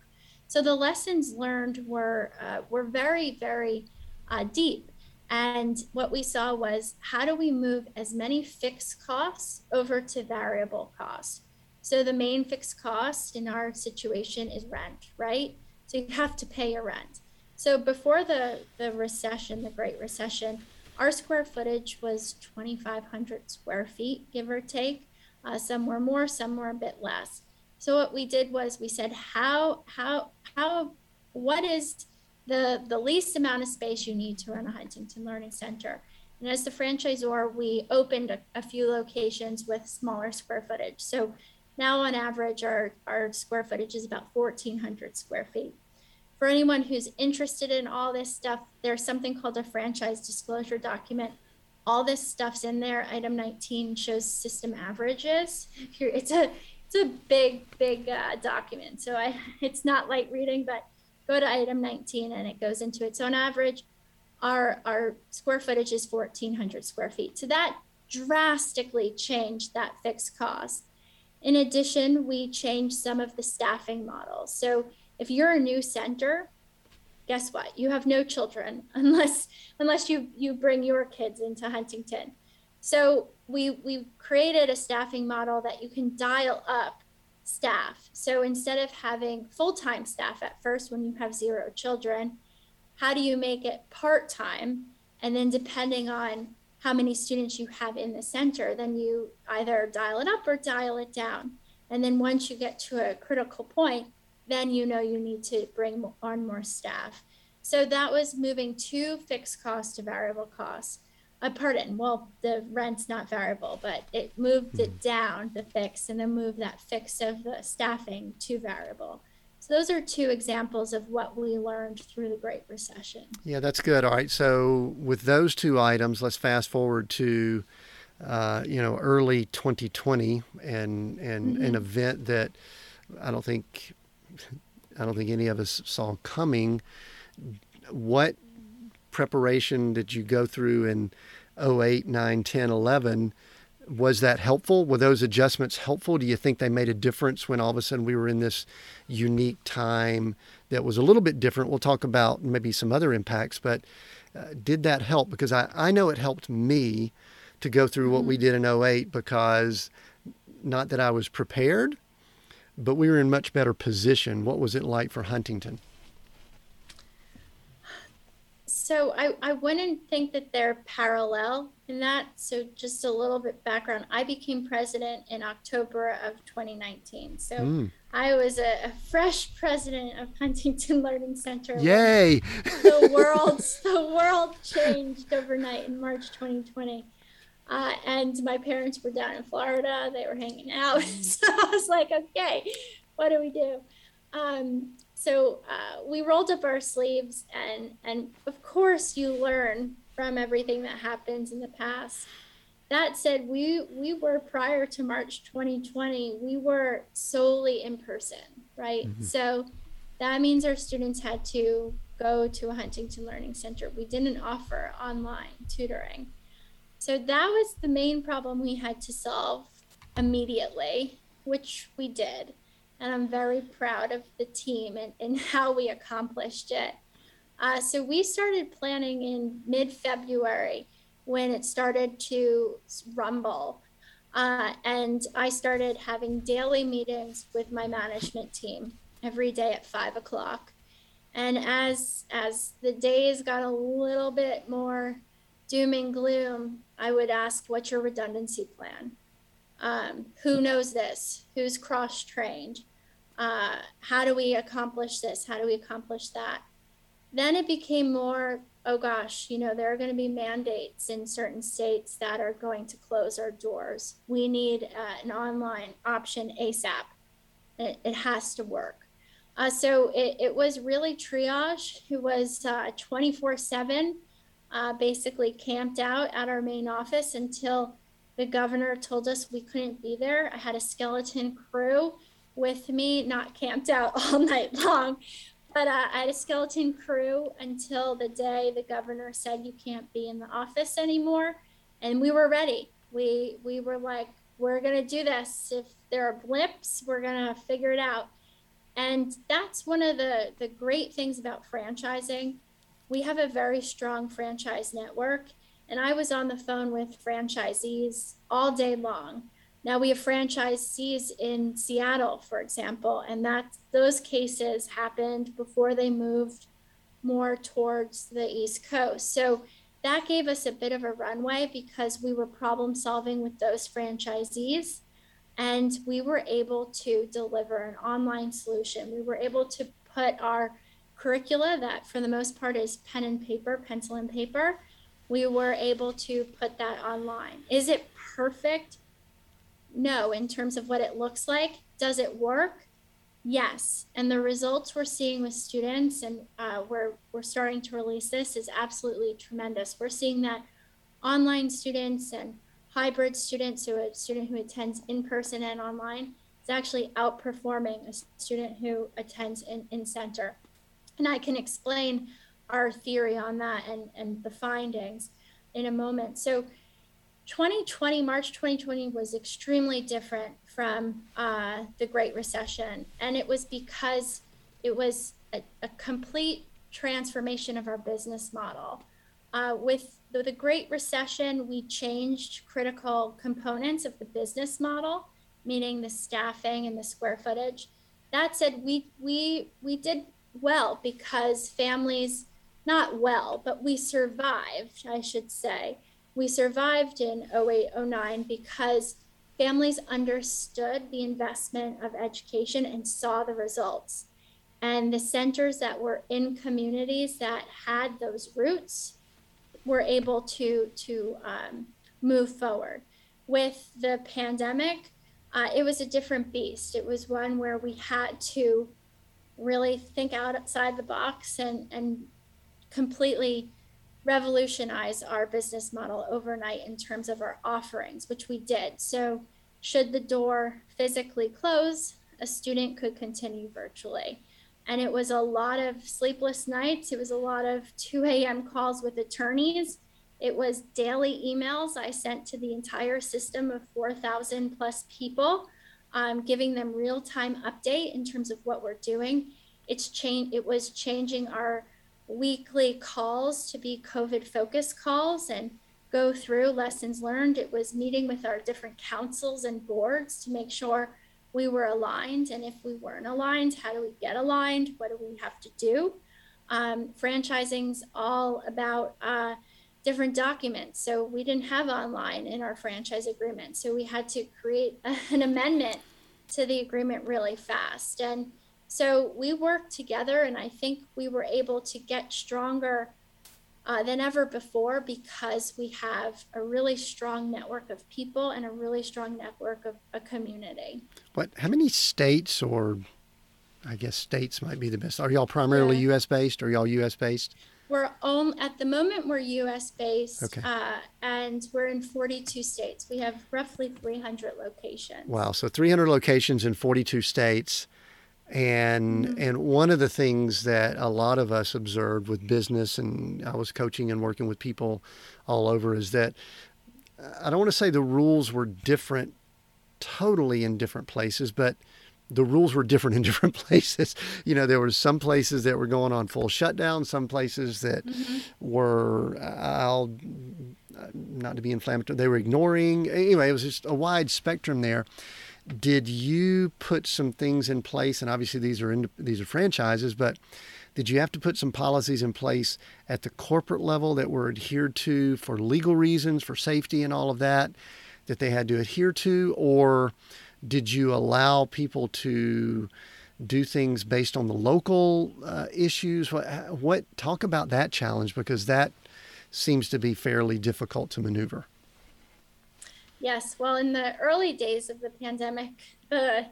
So the lessons learned were uh, were very very uh, deep, and what we saw was how do we move as many fixed costs over to variable costs. So the main fixed cost in our situation is rent, right? So you have to pay your rent. So before the the recession, the Great Recession, our square footage was 2,500 square feet, give or take. Uh, some were more, some were a bit less. So what we did was we said, how, how, how, what is the the least amount of space you need to run a Huntington Learning Center? And as the franchisor, we opened a, a few locations with smaller square footage. So now on average, our, our square footage is about 1,400 square feet for anyone who's interested in all this stuff, there's something called a franchise disclosure document. All this stuff's in there. Item 19 shows system averages. It's a it's a big big uh, document, so I <laughs> it's not light reading, but go to item 19 and it goes into its own average, our our square footage is 1,400 square feet. So that drastically changed that fixed cost. In addition, we changed some of the staffing models. So if you're a new center, guess what? You have no children <laughs> unless unless you you bring your kids into Huntington. So we we created a staffing model that you can dial up staff. So instead of having full-time staff at first when you have zero children, how do you make it part-time? And then depending on how many students you have in the center, then you either dial it up or dial it down. And then once you get to a critical point, then you know you need to bring on more staff. So that was moving to fixed cost to variable costs. Uh, pardon, well, the rent's not variable, but it moved it hmm. down, the fix, and then moved that fix of the staffing to variable. So those are two examples of what we learned through the Great Recession. Yeah, that's good. All right. So with those two items, let's fast forward to, uh, you know, early 2020 and and mm-hmm. an event that I don't think I don't think any of us saw coming. What preparation did you go through in 08, 9, 10, 11? Was that helpful? Were those adjustments helpful? Do you think they made a difference when all of a sudden we were in this unique time that was a little bit different? We'll talk about maybe some other impacts, but uh, did that help? Because I, I know it helped me to go through what we mm-hmm. did in 08 because not that I was prepared, but we were in much better position. What was it like for Huntington? So I, I wouldn't think that they're parallel in that. So just a little bit background. I became president in October of 2019. So mm. I was a, a, fresh president of Huntington Learning Center. Yay! The <laughs> world the world changed overnight in March 2020. Uh, and my parents were down in Florida. They were hanging out. <laughs> so I was like, okay, what do we do? Um, so uh, we rolled up our sleeves, and and of course you learn from everything that happens in the past. That said, we we were prior to March 2020, we were solely in person, right? Mm-hmm. So that means our students had to go to a Huntington Learning Center. We didn't offer online tutoring. So that was the main problem we had to solve immediately, which we did. And I'm very proud of the team and, and how we accomplished it. Uh, so we started planning in mid February when it started to rumble. Uh, and I started having daily meetings with my management team every day at five o'clock. And as as the days got a little bit more doom and gloom, I would ask, "What's your redundancy plan? Um, who knows this? Who's cross trained? Uh, how do we accomplish this? How do we accomplish that?" Then it became more, "Oh gosh, you know, there are going to be mandates in certain states that are going to close our doors. We need uh, an online option ASAP. It, it has to work." Uh, so it, it was really triage who was uh, 24 7, uh, basically camped out at our main office until the governor told us we couldn't be there. I had a skeleton crew with me, not camped out <laughs> all night long, but uh, I had a skeleton crew until the day the governor said you can't be in the office anymore. And we were ready. We, we were like, we're to do this. If there are blips, we're to figure it out. And that's one of the, the great things about franchising. We have a very strong franchise network. And I was on the phone with franchisees all day long. Now we have franchisees in Seattle, for example, and that those cases happened before they moved more towards the East Coast. So that gave us a bit of a runway because we were problem solving with those franchisees and we were able to deliver an online solution. We were able to put our curricula, that for the most part is pen and paper, pencil and paper, we were able to put that online. Is it perfect? No, in terms of what it looks like. Does it work? Yes. And the results we're seeing with students, and uh, we're, we're starting to release this, is absolutely tremendous. We're seeing that online students and hybrid students, so a student who attends in person and online, is actually outperforming a student who attends in, in center. And I can explain our theory on that and, and the findings in a moment. So 2020, March 2020 was extremely different from uh, the Great Recession. And it was because it was a, a complete transformation of our business model. Uh, with the, the Great Recession, we changed critical components of the business model, meaning the staffing and the square footage. That said, we we we did well because families, not well, but we survived, I should say. We survived in 08, 09 because families understood the investment of education and saw the results. And the centers that were in communities that had those roots were able to to um, move forward. With the pandemic, uh, it was a different beast. It was one where we had to really think outside the box and and completely revolutionize our business model overnight in terms of our offerings, which we did. So, should the door physically close, a student could continue virtually and it was a lot of sleepless nights. It was a lot of 2 a.m. calls with attorneys. It was daily emails I sent to the entire system of 4,000 plus people, um, giving them real time update in terms of what we're doing. It's change. It was changing our weekly calls to be COVID focused calls and go through lessons learned. It was meeting with our different councils and boards to make sure we were aligned. And if we weren't aligned, how do we get aligned? What do we have to do? Um, franchising's all about uh, different documents. So we didn't have online in our franchise agreement. So we had to create <laughs> an amendment to the agreement really fast. And so we worked together, and I think we were able to get stronger uh, than ever before because we have a really strong network of people and a really strong network of a community. What? How many states, or I guess states might be the best? Are y'all primarily yeah. U.S. based? Are y'all U.S. based? We're on, at the moment we're U.S. based, okay. uh, and we're in 42 states. We have roughly 300 locations. Wow! So 300 locations in 42 states. And mm-hmm. and one of the things that a lot of us observed with business, and I was coaching and working with people all over, is that I don't want to say the rules were different, totally in different places, but the rules were different <laughs> in different places. You know, there were some places that were going on full shutdown, some places that mm-hmm. were, I'll, not to be inflammatory, they were ignoring. Anyway, it was just a wide spectrum there. Did you put some things in place? And obviously, these are in, these are franchises, but did you have to put some policies in place at the corporate level that were adhered to for legal reasons, for safety, and all of that, that they had to adhere to, or did you allow people to do things based on the local uh, issues? What, what talk about that challenge because that seems to be fairly difficult to maneuver. Yes, well, in the early days of the pandemic, uh,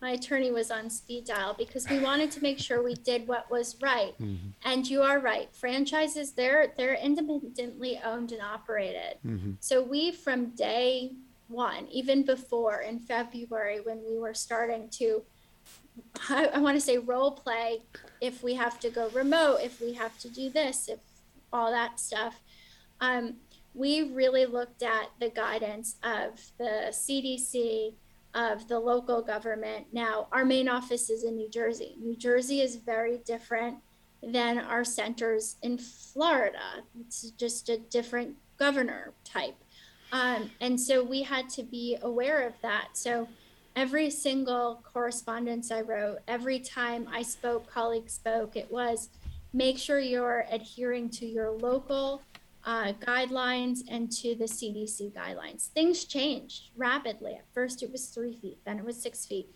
my attorney was on speed dial because we wanted to make sure we did what was right. Mm-hmm. And you are right, franchises they're they're independently owned and operated. Mm-hmm. So we from day one, even before in February when we were starting to, I, I want to say role play, if we have to go remote, if we have to do this, if all that stuff. Um, we really looked at the guidance of the CDC, of the local government. Now, our main office is in New Jersey. New Jersey is very different than our centers in Florida. It's just a different governor type. Um, and so we had to be aware of that. So every single correspondence I wrote, every time I spoke, colleagues spoke, it was make sure you're adhering to your local uh, guidelines and to the CDC guidelines. Things changed rapidly. At first, it was three feet, then it was six feet.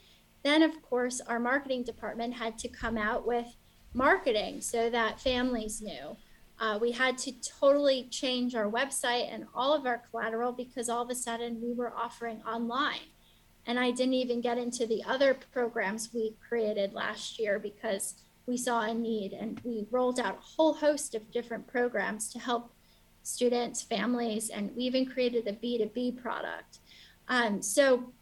Then, of course, our marketing department had to come out with marketing so that families knew. Uh, we had to totally change our website and all of our collateral because all of a sudden we were offering online. And I didn't even get into the other programs we created last year because we saw a need and we rolled out a whole host of different programs to help students, families, and we even created a B2B product. Um, so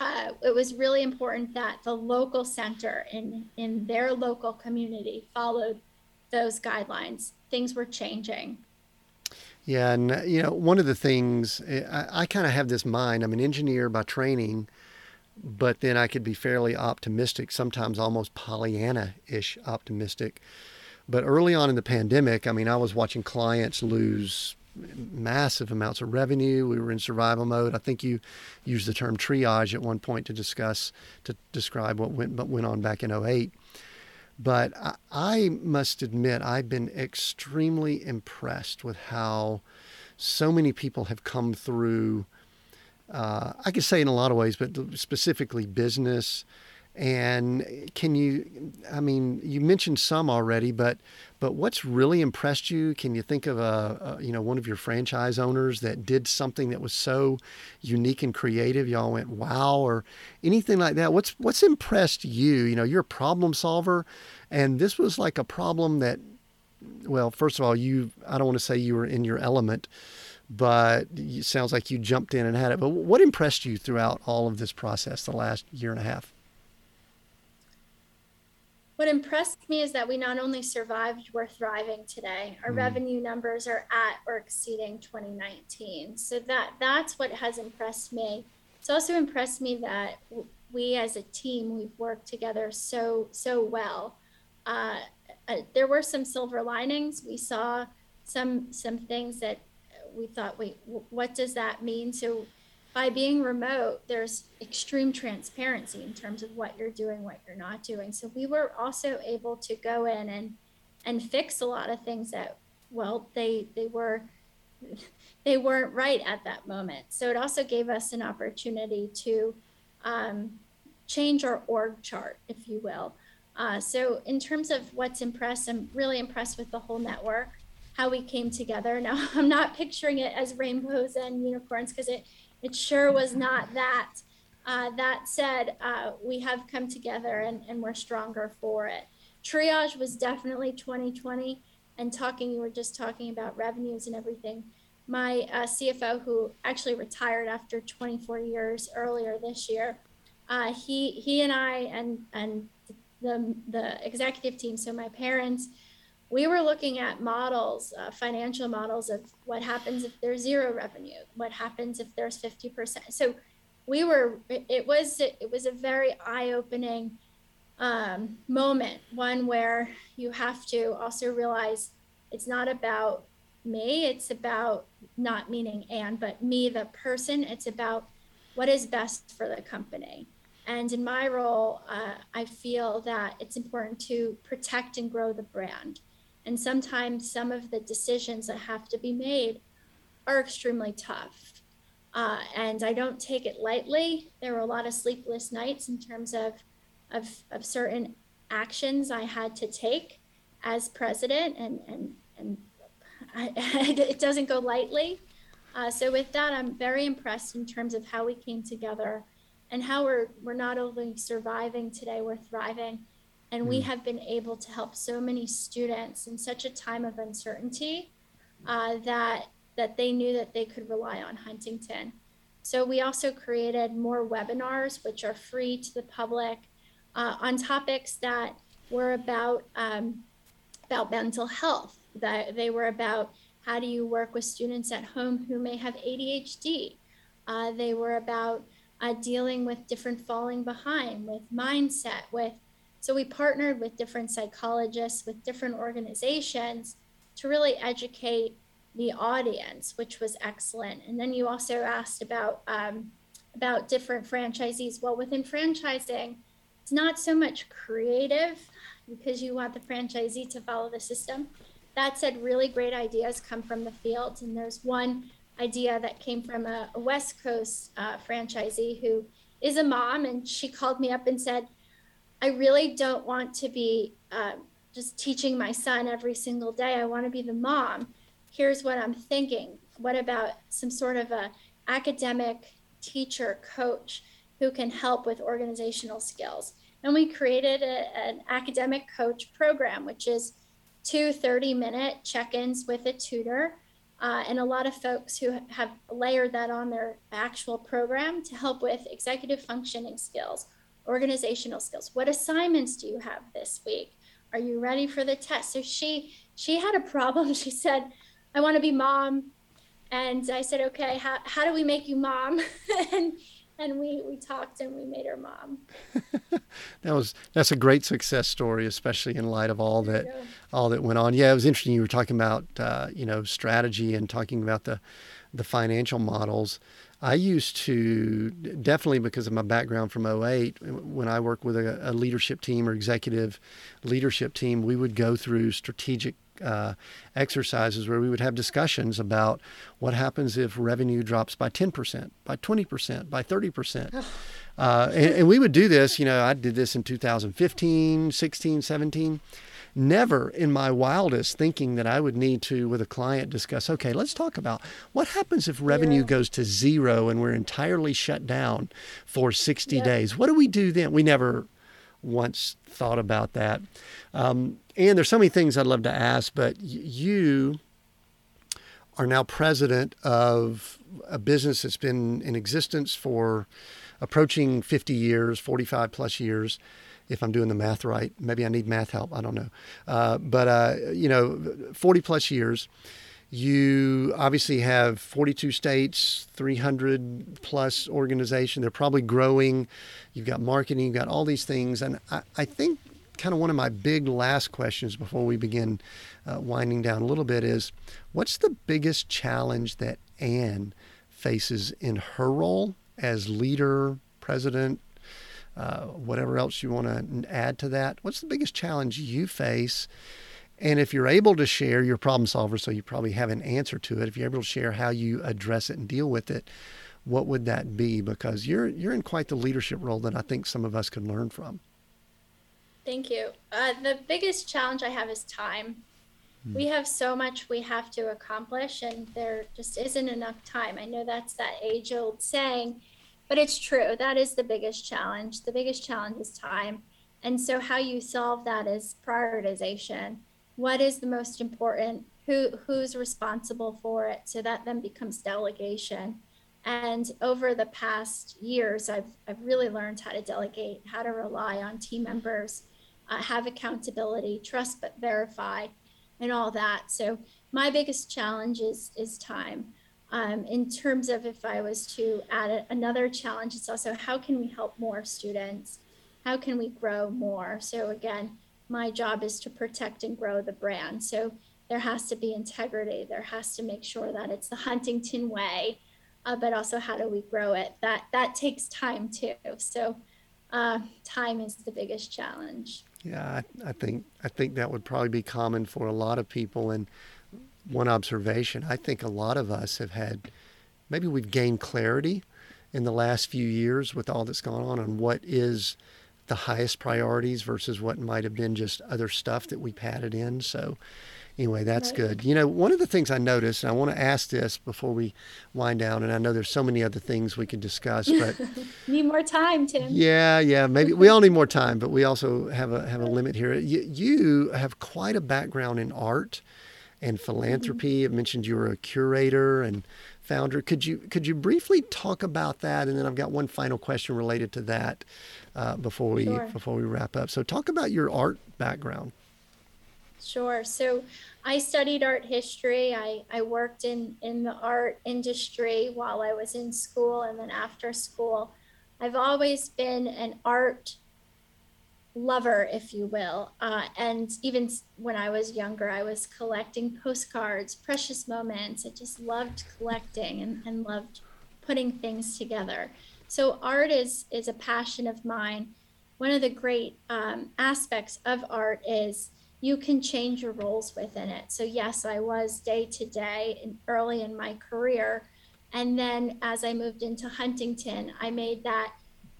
uh, it was really important that the local center in, in their local community followed those guidelines. Things were changing. Yeah, and you know, one of the things I, I kind of have this mind. I'm an engineer by training, but then I could be fairly optimistic, sometimes almost Pollyanna-ish optimistic but early on in the pandemic, I mean, I was watching clients lose massive amounts of revenue. We were in survival mode. I think you used the term triage at one point to discuss to describe what went what went on back in 08. But I, I must admit, I've been extremely impressed with how so many people have come through. Uh, I could say in a lot of ways, but specifically business, and can you, I mean, you mentioned some already, but but what's really impressed you? Can you think of a, a, you know one of your franchise owners that did something that was so unique and creative? Y'all went wow, or anything like that. What's what's impressed you? You know, you're a problem solver, and this was like a problem that, well, first of all, you I don't want to say you were in your element, but it sounds like you jumped in and had it. But what impressed you throughout all of this process the last year and a half? What impressed me is that we not only survived, we're thriving today. Our mm. revenue numbers are at or exceeding 2019. So that that's what has impressed me. It's also impressed me that we as a team we've worked together so so well. Uh, uh, there were some silver linings. We saw some some things that we thought, wait, what does that mean? So by being remote, there's extreme transparency in terms of what you're doing, what you're not doing. So we were also able to go in and and fix a lot of things that well they they were <laughs> they weren't right at that moment. So it also gave us an opportunity to um, change our org chart, if you will. Uh, so in terms of what's impressed, I'm really impressed with the whole network, how we came together. Now <laughs> I'm not picturing it as rainbows and unicorns because it it sure was not that. Uh, that said, uh, we have come together and, and we're stronger for it. Triage was definitely 2020. And talking, you were just talking about revenues and everything. My uh, CFO, who actually retired after 24 years earlier this year, uh, he he and I and and the the executive team, so my parents, we were looking at models, uh, financial models of what happens if there's zero revenue, what happens if there's 50%. So we were it was it was a very eye-opening um, moment one where you have to also realize it's not about me it's about not meaning and but me the person. It's about what is best for the company. And in my role uh, i feel that it's important to protect and grow the brand and sometimes some of the decisions that have to be made are extremely tough uh, and I don't take it lightly. There were a lot of sleepless nights in terms of, of, of certain actions I had to take as president, and, and, and <laughs> I, it doesn't go lightly. Uh, so with that, I'm very impressed in terms of how we came together and how we're, we're not only surviving today, we're thriving. And we hmm. have been able to help so many students in such a time of uncertainty uh, that that they knew that they could rely on Huntington. So we also created more webinars, which are free to the public, uh, on topics that were about um, about mental health. That they were about how do you work with students at home who may have ADHD. Uh, they were about uh, dealing with different falling behind, with mindset, with so we partnered with different psychologists, with different organizations to really educate the audience, which was excellent. And then you also asked about um, about different franchisees. Well, within franchising, it's not so much creative because you want the franchisee to follow the system. That said, really great ideas come from the field, and there's one idea that came from a, a West Coast uh, franchisee who is a mom, and she called me up and said, "I really don't want to be." Uh, just teaching my son every single day. I want to be the mom here's what I'm thinking. What about some sort of a academic teacher coach who can help with organizational skills? And we created a, an academic coach program, which is two 30 minute check ins with a tutor. Uh, and a lot of folks who have layered that on their actual program to help with executive functioning skills, organizational skills. What assignments do you have this week? Are you ready for the test? So she she had a problem. <laughs> She said, I want to be mom. And I said, okay, how, how do we make you mom? <laughs> and and we, we talked and we made her mom. <laughs> that was that's a great success story, especially in light of all that all that went on. Yeah, it was interesting. You were talking about uh, you know strategy and talking about the the financial models. I used to definitely because of my background from 08, when I worked with a, a leadership team or executive leadership team, we would go through strategic uh, exercises where we would have discussions about what happens if revenue drops by 10%, by 20%, by 30%. Uh, and, and we would do this, you know, I did this in 2015, 16, 17 never in my wildest thinking that I would need to, with a client, discuss okay, let's talk about what happens if revenue yeah. goes to zero and we're entirely shut down for 60 yeah. days. What do we do then? We never once thought about that. Um, and there's so many things I'd love to ask, but you are now president of a business that's been in existence for approaching 50 years, 45 plus years. If I'm doing the math right, maybe I need math help. I don't know. Uh, but, uh, you know, 40 plus years. You obviously have 42 states, 300 plus organization. They're probably growing. You've got marketing, you've got all these things. And I, I think kind of one of my big last questions before we begin uh, winding down a little bit is what's the biggest challenge that Anne faces in her role as leader, president, uh, whatever else you want to add to that? What's the biggest challenge you face? And if you're able to share, your problem solver, so you probably have an answer to it. If you're able to share how you address it and deal with it, what would that be? Because you're you're in quite the leadership role that I think some of us can learn from. Thank you. Uh, the biggest challenge I have is time. Hmm. We have so much we have to accomplish, and there just isn't enough time. I know that's that age old saying, but it's true. That is the biggest challenge. The biggest challenge is time. And so, how you solve that is prioritization what is the most important who who's responsible for it so that then becomes delegation and over the past years i've, I've really learned how to delegate how to rely on team members uh, have accountability trust but verify and all that so my biggest challenge is is time Um, in terms of if I was to add a, another challenge, it's also how can we help more students? How can we grow more? So, again, my job is to protect and grow the brand. So, there has to be integrity. There has to make sure that it's the <laughs> Huntington way, uh, but also how do we grow it? That that takes time too. So, uh, time is the biggest challenge. Yeah, I, I think I think that would probably be common for a lot of people. And one observation, I think a lot of us have had, maybe we've gained clarity in the last few years with all that's gone on on what is the highest priorities versus what might have been just other stuff that we padded in. So anyway, that's right. good. You know, one of the things I noticed, and I want to ask this before we wind down, and I know there's so many other things we could discuss, but <laughs> need more time, Tim. Yeah, yeah, maybe we all need more time, but we also have a have a limit here. You, you have quite a background in art and philanthropy. Mm-hmm. I mentioned you were a curator and founder. Could you could you briefly talk about that? And then I've got one final question related to that uh, before we sure. before we wrap up. So talk about your art background. Sure. So I studied art history. I, I worked in, in the art industry while I was in school and then after school. I've always been an art lover, if you will. Uh, and even when I was younger, I was collecting postcards, precious moments. I just loved collecting and, and loved putting things together. So art is is a passion of mine. One of the great um, aspects of art is you can change your roles within it. So, yes, I was day to day and early in my career. And then as I moved into Huntington, I made that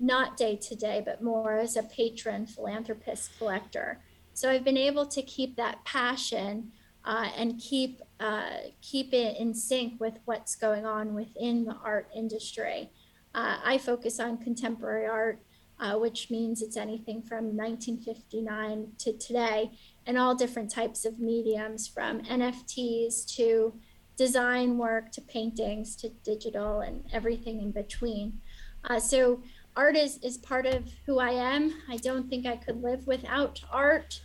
not day to day, but more as a patron, philanthropist, collector. So I've been able to keep that passion uh, and keep uh, keep it in sync with what's going on within the art industry. Uh, I focus on contemporary art, uh, which means it's anything from 1959 to today and all different types of mediums from NFTs to design work to paintings to digital and everything in between. Uh, so, art is, is part of who I am. I don't think I could live without art.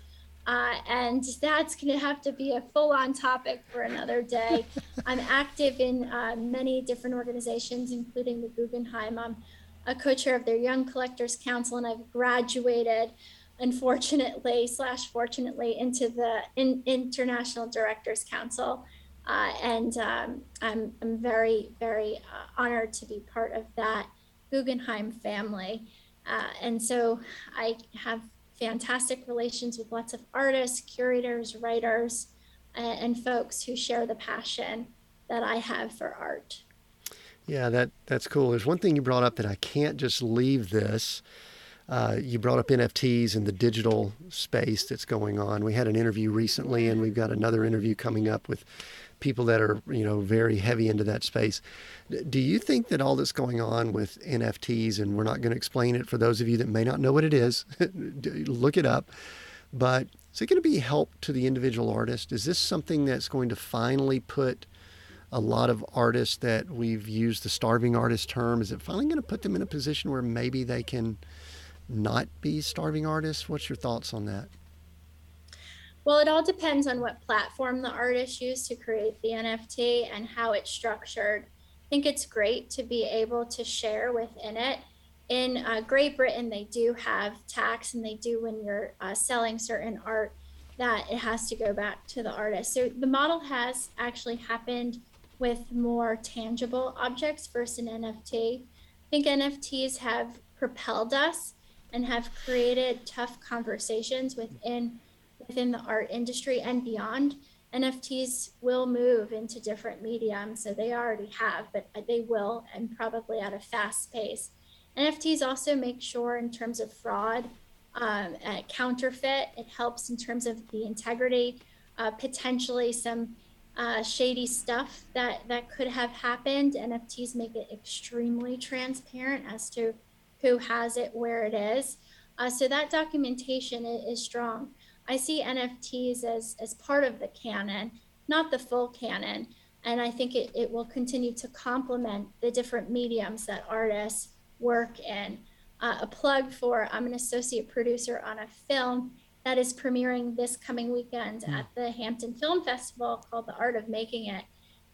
Uh, and that's going to have to be a full on topic for another day. <laughs> I'm active in uh, many different organizations, including the Guggenheim. I'm a co chair of their Young Collectors Council, and I've graduated unfortunately slash fortunately into the in, international directors council uh, and um, I'm, I'm very very uh, honored to be part of that guggenheim family. Uh, and so i have fantastic relations with lots of artists curators writers and, and folks who share the passion that i have for art. Yeah that that's cool. There's one thing you brought up that i can't just leave this uh, you brought up NFTs and the digital space that's going on. We had an interview recently, and we've got another interview coming up with people that are you know very heavy into that space. Do you think that all that's going on with NFTs, and we're not going to explain it for those of you that may not know what it is, <laughs> look it up. But is it going to be help to the individual artist? Is this something that's going to finally put a lot of artists that we've used the starving artist term? Is it finally going to put them in a position where maybe they can not be starving artists? What's your thoughts on that? Well, it all depends on what platform the artist used to create the NFT and how it's structured. I think it's great to be able to share within it. In uh, Great Britain, they do have tax, and they do when you're uh, selling certain art that it has to go back to the artist. So the model has actually happened with more tangible objects versus an NFT. I think NFTs have propelled us and have created tough conversations within within the art industry and beyond. NFTs will move into different mediums, so they already have, but they will, and probably at a fast pace. NFTs also make sure, in terms of fraud, um, counterfeit, it helps in terms of the integrity, uh, potentially some uh, shady stuff that that could have happened. NFTs make it extremely transparent as to who has it, where it is. Uh, so that documentation is strong. I see NFTs as, as part of the canon, not the full canon. And I think it, it will continue to complement the different mediums that artists work in. Uh, a plug for I'm an associate producer on a film that is premiering this coming weekend mm. at the Hampton Film Festival called The Art of Making It.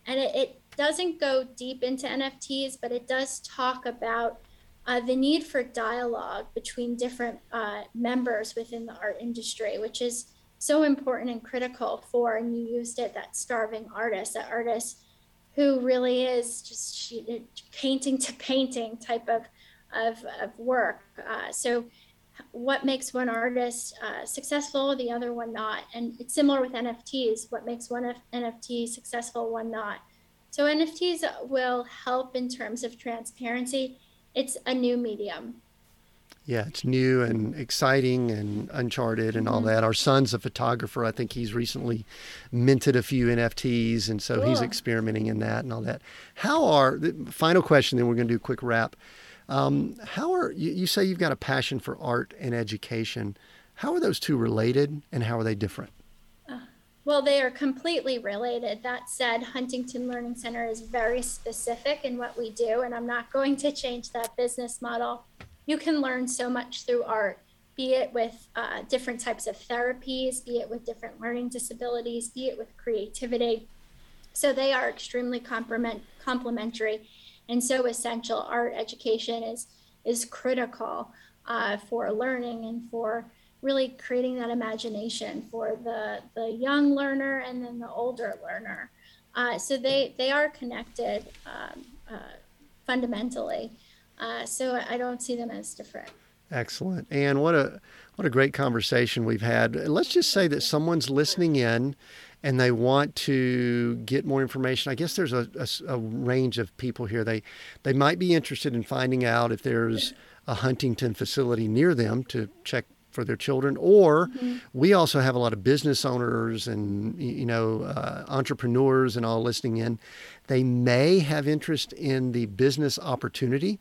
And it, it doesn't go deep into NFTs, but it does talk about uh, the need for dialogue between different uh, members within the art industry, which is so important and critical for, and you used it, that starving artist, that artist who really is just painting to painting type of, of, of work. Uh, so, what makes one artist uh, successful, the other one not? And it's similar with NFTs. What makes one NFT successful, one not? So, NFTs will help in terms of transparency it's a new medium. Yeah, it's new and exciting and uncharted and all mm-hmm. that. Our son's a photographer. I think he's recently minted a few NFTs, and so cool. he's experimenting in that and all that. How are the final question? Then we're going to do a quick wrap. Um, how are you, you say you've got a passion for art and education? How are those two related, and how are they different? Well, they are completely related. That said, Huntington Learning Center is very specific in what we do, and I'm not going to change that business model. You can learn so much through art, be it with uh, different types of therapies, be it with different learning disabilities, be it with creativity. So they are extremely complement- complementary and so essential. Art education is is critical uh, for learning and for really creating that imagination for the, the young learner and then the older learner. Uh, so they, they are connected um, uh, fundamentally. Uh, so I don't see them as different. Excellent. And what a what a great conversation we've had. Let's just say that someone's listening in and they want to get more information. I guess there's a, a, a range of people here. They they might be interested in finding out if there's a Huntington facility near them to check for their children or mm-hmm. we also have a lot of business owners and you know uh, entrepreneurs and all listening in. They may have interest in the business opportunity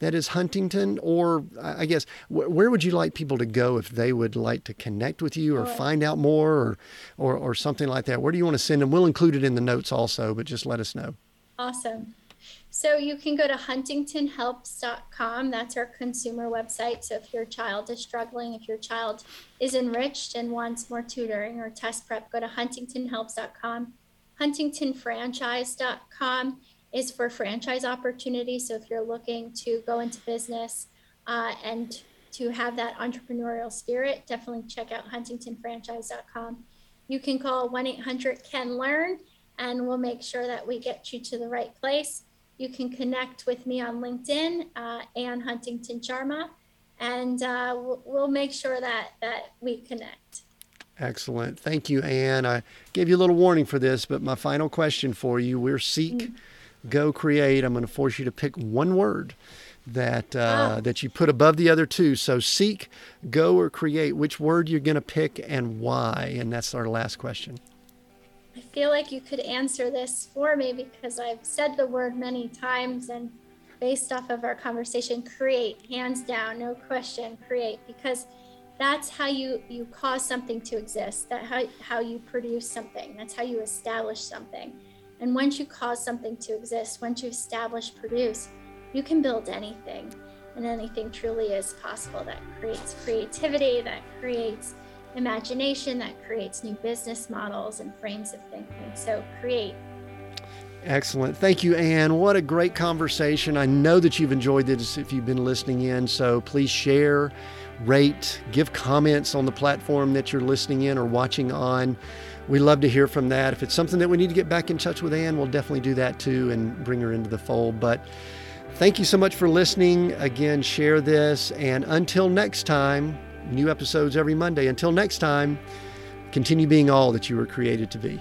that is huntington or i guess wh- where would you like people to go if they would like to connect with you or find out more or, or or something like that? Where do you want to send them? We'll include it in the notes also but just let us know. Awesome so you can go to huntingtonhelps.com. That's our consumer website. So if your child is struggling, if your child is enriched and wants more tutoring or test prep, go to huntingtonhelps.com. Huntingtonfranchise.com is for franchise opportunities. So if you're looking to go into business uh, and to have that entrepreneurial spirit, definitely check out huntingtonfranchise.com. You can call 1 800 CAN LEARN and we'll make sure that we get you to the right place you can connect with me on LinkedIn, uh, Anne Huntington Sharma, and uh, we'll, we'll make sure that, that we connect. Excellent. Thank you, Anne. I gave you a little warning for this, but my final question for you we're Seek, mm-hmm. Go, Create. I'm going to force you to pick one word that uh, oh. that you put above the other two. So seek, go, or create. Which word you're going to pick and why? And that's our last question. I feel like you could answer this for me because I've said the word many times and based off of our conversation, create, hands down, no question, create, because that's how you you cause something to exist. That how how you produce something. That's how you establish something. And once you cause something to exist, once you establish, produce, you can build anything. And anything truly is possible that creates creativity, that creates imagination that creates new business models and frames of thinking. So create. Excellent. Thank you, Anne. What a great conversation. I know that you've enjoyed this if you've been listening in. So please share, rate, give comments on the platform that you're listening in or watching on. We love to hear from that. If it's something that we need to get back in touch with Anne, we'll definitely do that too and bring her into the fold. But thank you so much for listening. Again, share this. And until next time, New episodes every Monday. Until next time, continue being all that you were created to be.